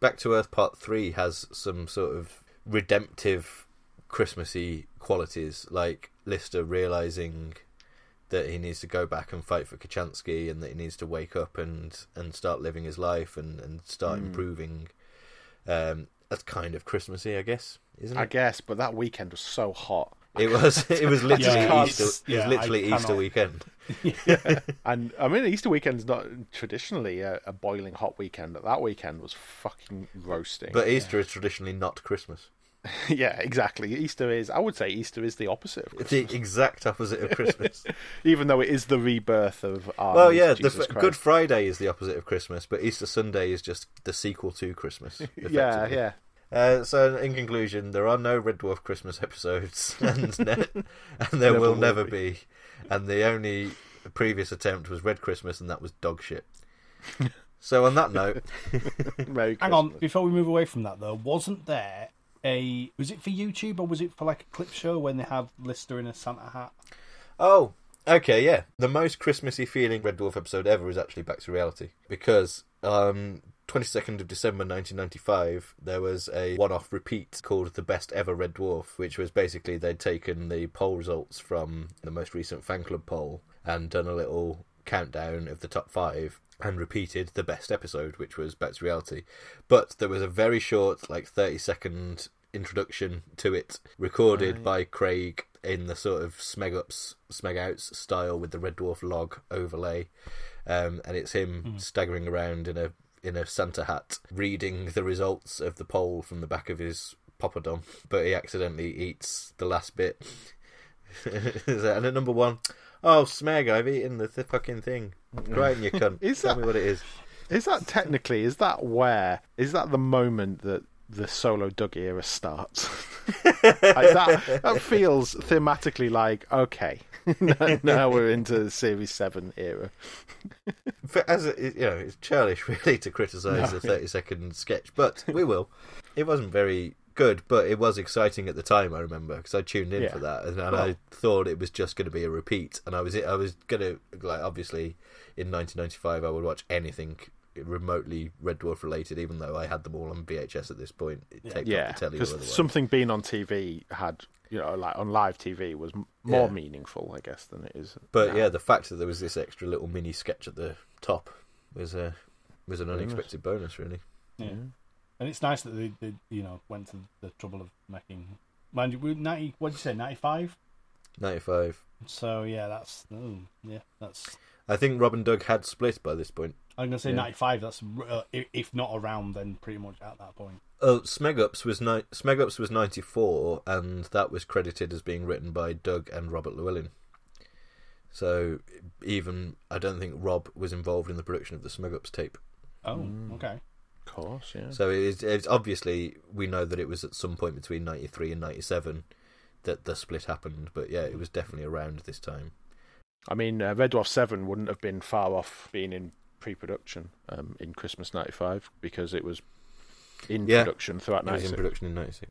Back to Earth Part Three has some sort of redemptive Christmassy qualities, like Lister realizing that he needs to go back and fight for Kochanski, and that he needs to wake up and and start living his life and and start Mm. improving. Um, that's kind of Christmassy, I guess, isn't it? I guess, but that weekend was so hot. It was. It was literally Yeah, Easter. it's- It was literally I Easter cannot- weekend. And I mean, Easter weekend's not traditionally a, a boiling hot weekend. But that weekend was fucking roasting. But Easter is traditionally not Christmas. yeah, exactly. Easter is. I would say Easter is the opposite of It's Christmas, the exact opposite of Christmas. even though it is the rebirth of our. well, yeah, Jesus f- Good Friday is the opposite of Christmas, but Easter Sunday is just the sequel to Christmas. Yeah, yeah. Uh, so, in conclusion, there are no Red Dwarf Christmas episodes, and, ne- and there Never will will never be. be. And the only previous attempt was Red Christmas, and that was dog shit. so, on that note, Merry Hang on, before we move away from that though, wasn't there a was it for YouTube or was it for like a clip show when they had Lister in a Santa hat? Oh, okay, yeah. The most Christmassy feeling Red Dwarf episode ever is actually Back to Reality because um, 22nd of December 1995, there was a one-off repeat called The Best Ever Red Dwarf, which was basically they'd taken the poll results from the most recent fan club poll and done a little countdown of the top five and repeated the best episode, which was Back to Reality. But there was a very short, like 30 second introduction to it, recorded by Craig in the sort of Smeg Ups, Smeg Outs style with the Red Dwarf log overlay. Um, and it's him staggering around in a in a Santa hat, reading the results of the poll from the back of his poppadom, but he accidentally eats the last bit. and at number one, oh Smeg, I've eaten the th- fucking thing. Right in your cunt. Is Tell that- me what it is. Is that technically? Is that where? Is that the moment that the solo Doug era starts? like that, that feels thematically like okay. now we're into the Series Seven era. For, as a, you know, it's churlish really to criticise No. a thirty-second sketch, but we will. It wasn't very good, but it was exciting at the time. I remember because I tuned in Yeah. for that, and, and Well- I thought it was just going to be a repeat. And I was, I was going to like, obviously, in 1995, I would watch anything remotely Red Dwarf related, even though I had them all on VHS at this point. It taped off Yeah, telly or because something being on TV had, you know, like on live TV was more Yeah. meaningful, I guess, than it is. But now. yeah, the fact that there was this extra little mini sketch at the top was a was an unexpected bonus, really. Yeah. And it's nice that they, they, you know, went to the trouble of making. Mind you, ninety. What did you say? Ninety-five. Ninety-five. So yeah, that's oh, yeah, that's. I think Rob and Doug had split by this point. I'm gonna say Yeah. ninety-five. That's uh, if not around, then pretty much at that point. Oh, Smegups was ni- Smegups was ninety four, and that was credited as being written by Doug and Robert Llewellyn. So even I don't think Rob was involved in the production of the Smegups tape. Oh, Mm. okay. of course, yeah. So it is, it's obviously we know that it was at some point between ninety three and ninety seven that the split happened. But yeah, it was definitely around this time. I mean, uh, Red Dwarf Seven wouldn't have been far off being in pre-production um, in Christmas '95 because it was in Yeah. production throughout It was in '96. production in ninety six.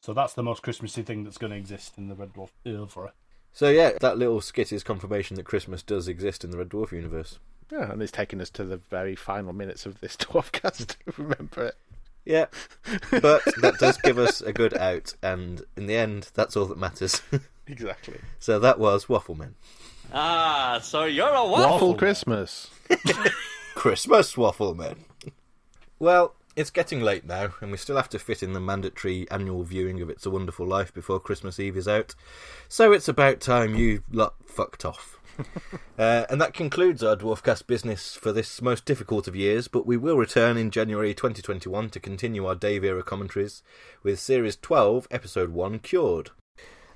So that's the most Christmassy thing that's going to exist in the Red Dwarf oeuvre. So yeah, that little skit is confirmation that Christmas does exist in the Red Dwarf universe. Yeah, and it's taken us to the very final minutes of this Dwarfcast to remember it. Yeah, but that does give us a good out, and in the end, that's all that matters. Exactly. so that was Waffleman. Ah, so you're a Waffle, waffle. Christmas. Christmas Waffleman. Well, it's getting late now, and we still have to fit in the mandatory annual viewing of It's a Wonderful Life before Christmas Eve is out. So it's about time you lot fucked off. uh, and that concludes our Dwarfcast business for this most difficult of years, but we will return in January 2021 to continue our Dave era commentaries with Series 12, Episode 1, Cured.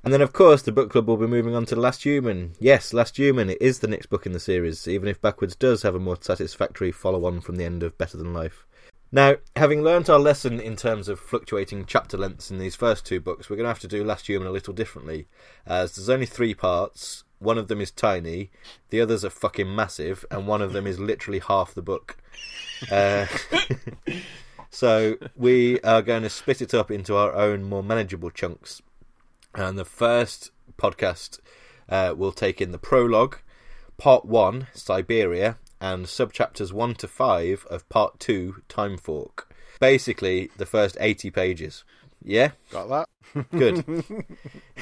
And then, of course, the book club will be moving on to Last Human. Yes, Last Human it is the next book in the series, even if Backwards does have a more satisfactory follow on from the end of Better Than Life. Now, having learnt our lesson in terms of fluctuating chapter lengths in these first two books, we're going to have to do Last Human a little differently, as there's only three parts. One of them is tiny, the others are fucking massive, and one of them is literally half the book. Uh, so we are going to split it up into our own more manageable chunks. And the first podcast uh, will take in the prologue, part one, Siberia, and subchapters one to five of part two, Time Fork. Basically, the first 80 pages. Yeah? Got that? Good.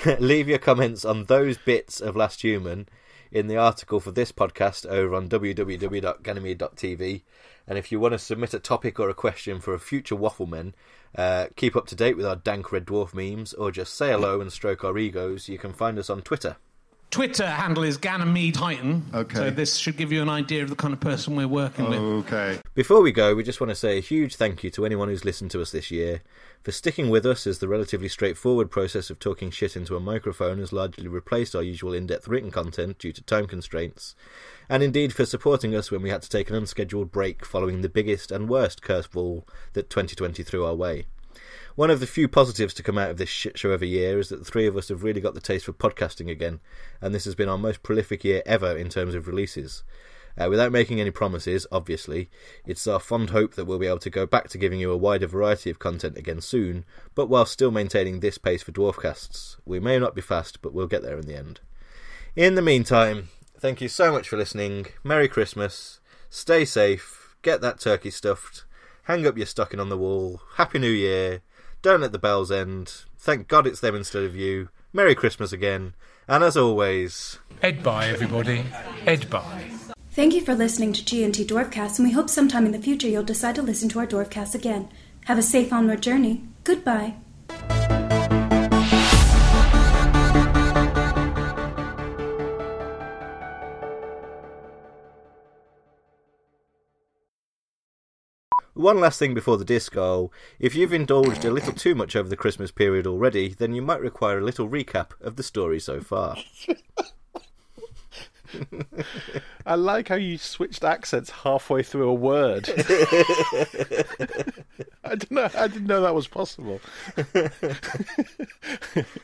Leave your comments on those bits of Last Human in the article for this podcast over on www.ganymede.tv. And if you want to submit a topic or a question for a future Wafflemen, uh, keep up to date with our dank red dwarf memes, or just say hello and stroke our egos, you can find us on Twitter. Twitter handle is Ganymede Titan. Okay. So this should give you an idea of the kind of person we're working with. Okay. Before we go, we just want to say a huge thank you to anyone who's listened to us this year for sticking with us as the relatively straightforward process of talking shit into a microphone has largely replaced our usual in depth written content due to time constraints, and indeed for supporting us when we had to take an unscheduled break following the biggest and worst curveball that 2020 threw our way. One of the few positives to come out of this shit show every year is that the three of us have really got the taste for podcasting again, and this has been our most prolific year ever in terms of releases. Uh, without making any promises, obviously, it's our fond hope that we'll be able to go back to giving you a wider variety of content again soon, but while still maintaining this pace for Dwarfcasts. We may not be fast, but we'll get there in the end. In the meantime, thank you so much for listening. Merry Christmas. Stay safe. Get that turkey stuffed. Hang up your stocking on the wall. Happy New Year. Don't let the bells end. Thank God it's them instead of you. Merry Christmas again. And as always, Ed bye, everybody. Ed bye. Thank you for listening to G&T Dwarfcast, and we hope sometime in the future you'll decide to listen to our Dwarfcast again. Have a safe onward journey. Goodbye. One last thing before the disco. If you've indulged a little too much over the Christmas period already, then you might require a little recap of the story so far. I like how you switched accents halfway through a word. I didn't know. I didn't know that was possible.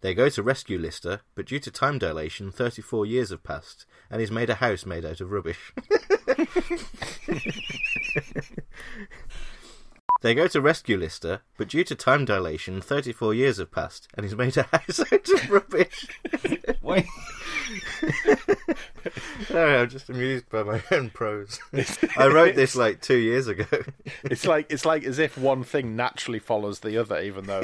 They go to rescue Lister, but due to time dilation, 34 years have passed, and he's made a house made out of rubbish. they go to rescue Lister, but due to time dilation, 34 years have passed, and he's made a house out of rubbish. Wait. Sorry, I'm just amused by my own prose. I wrote this like two years ago. It's like it's like as if one thing naturally follows the other, even though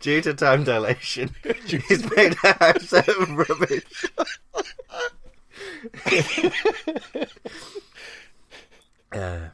Due to time dilation, he's made a house out of rubbish. uh,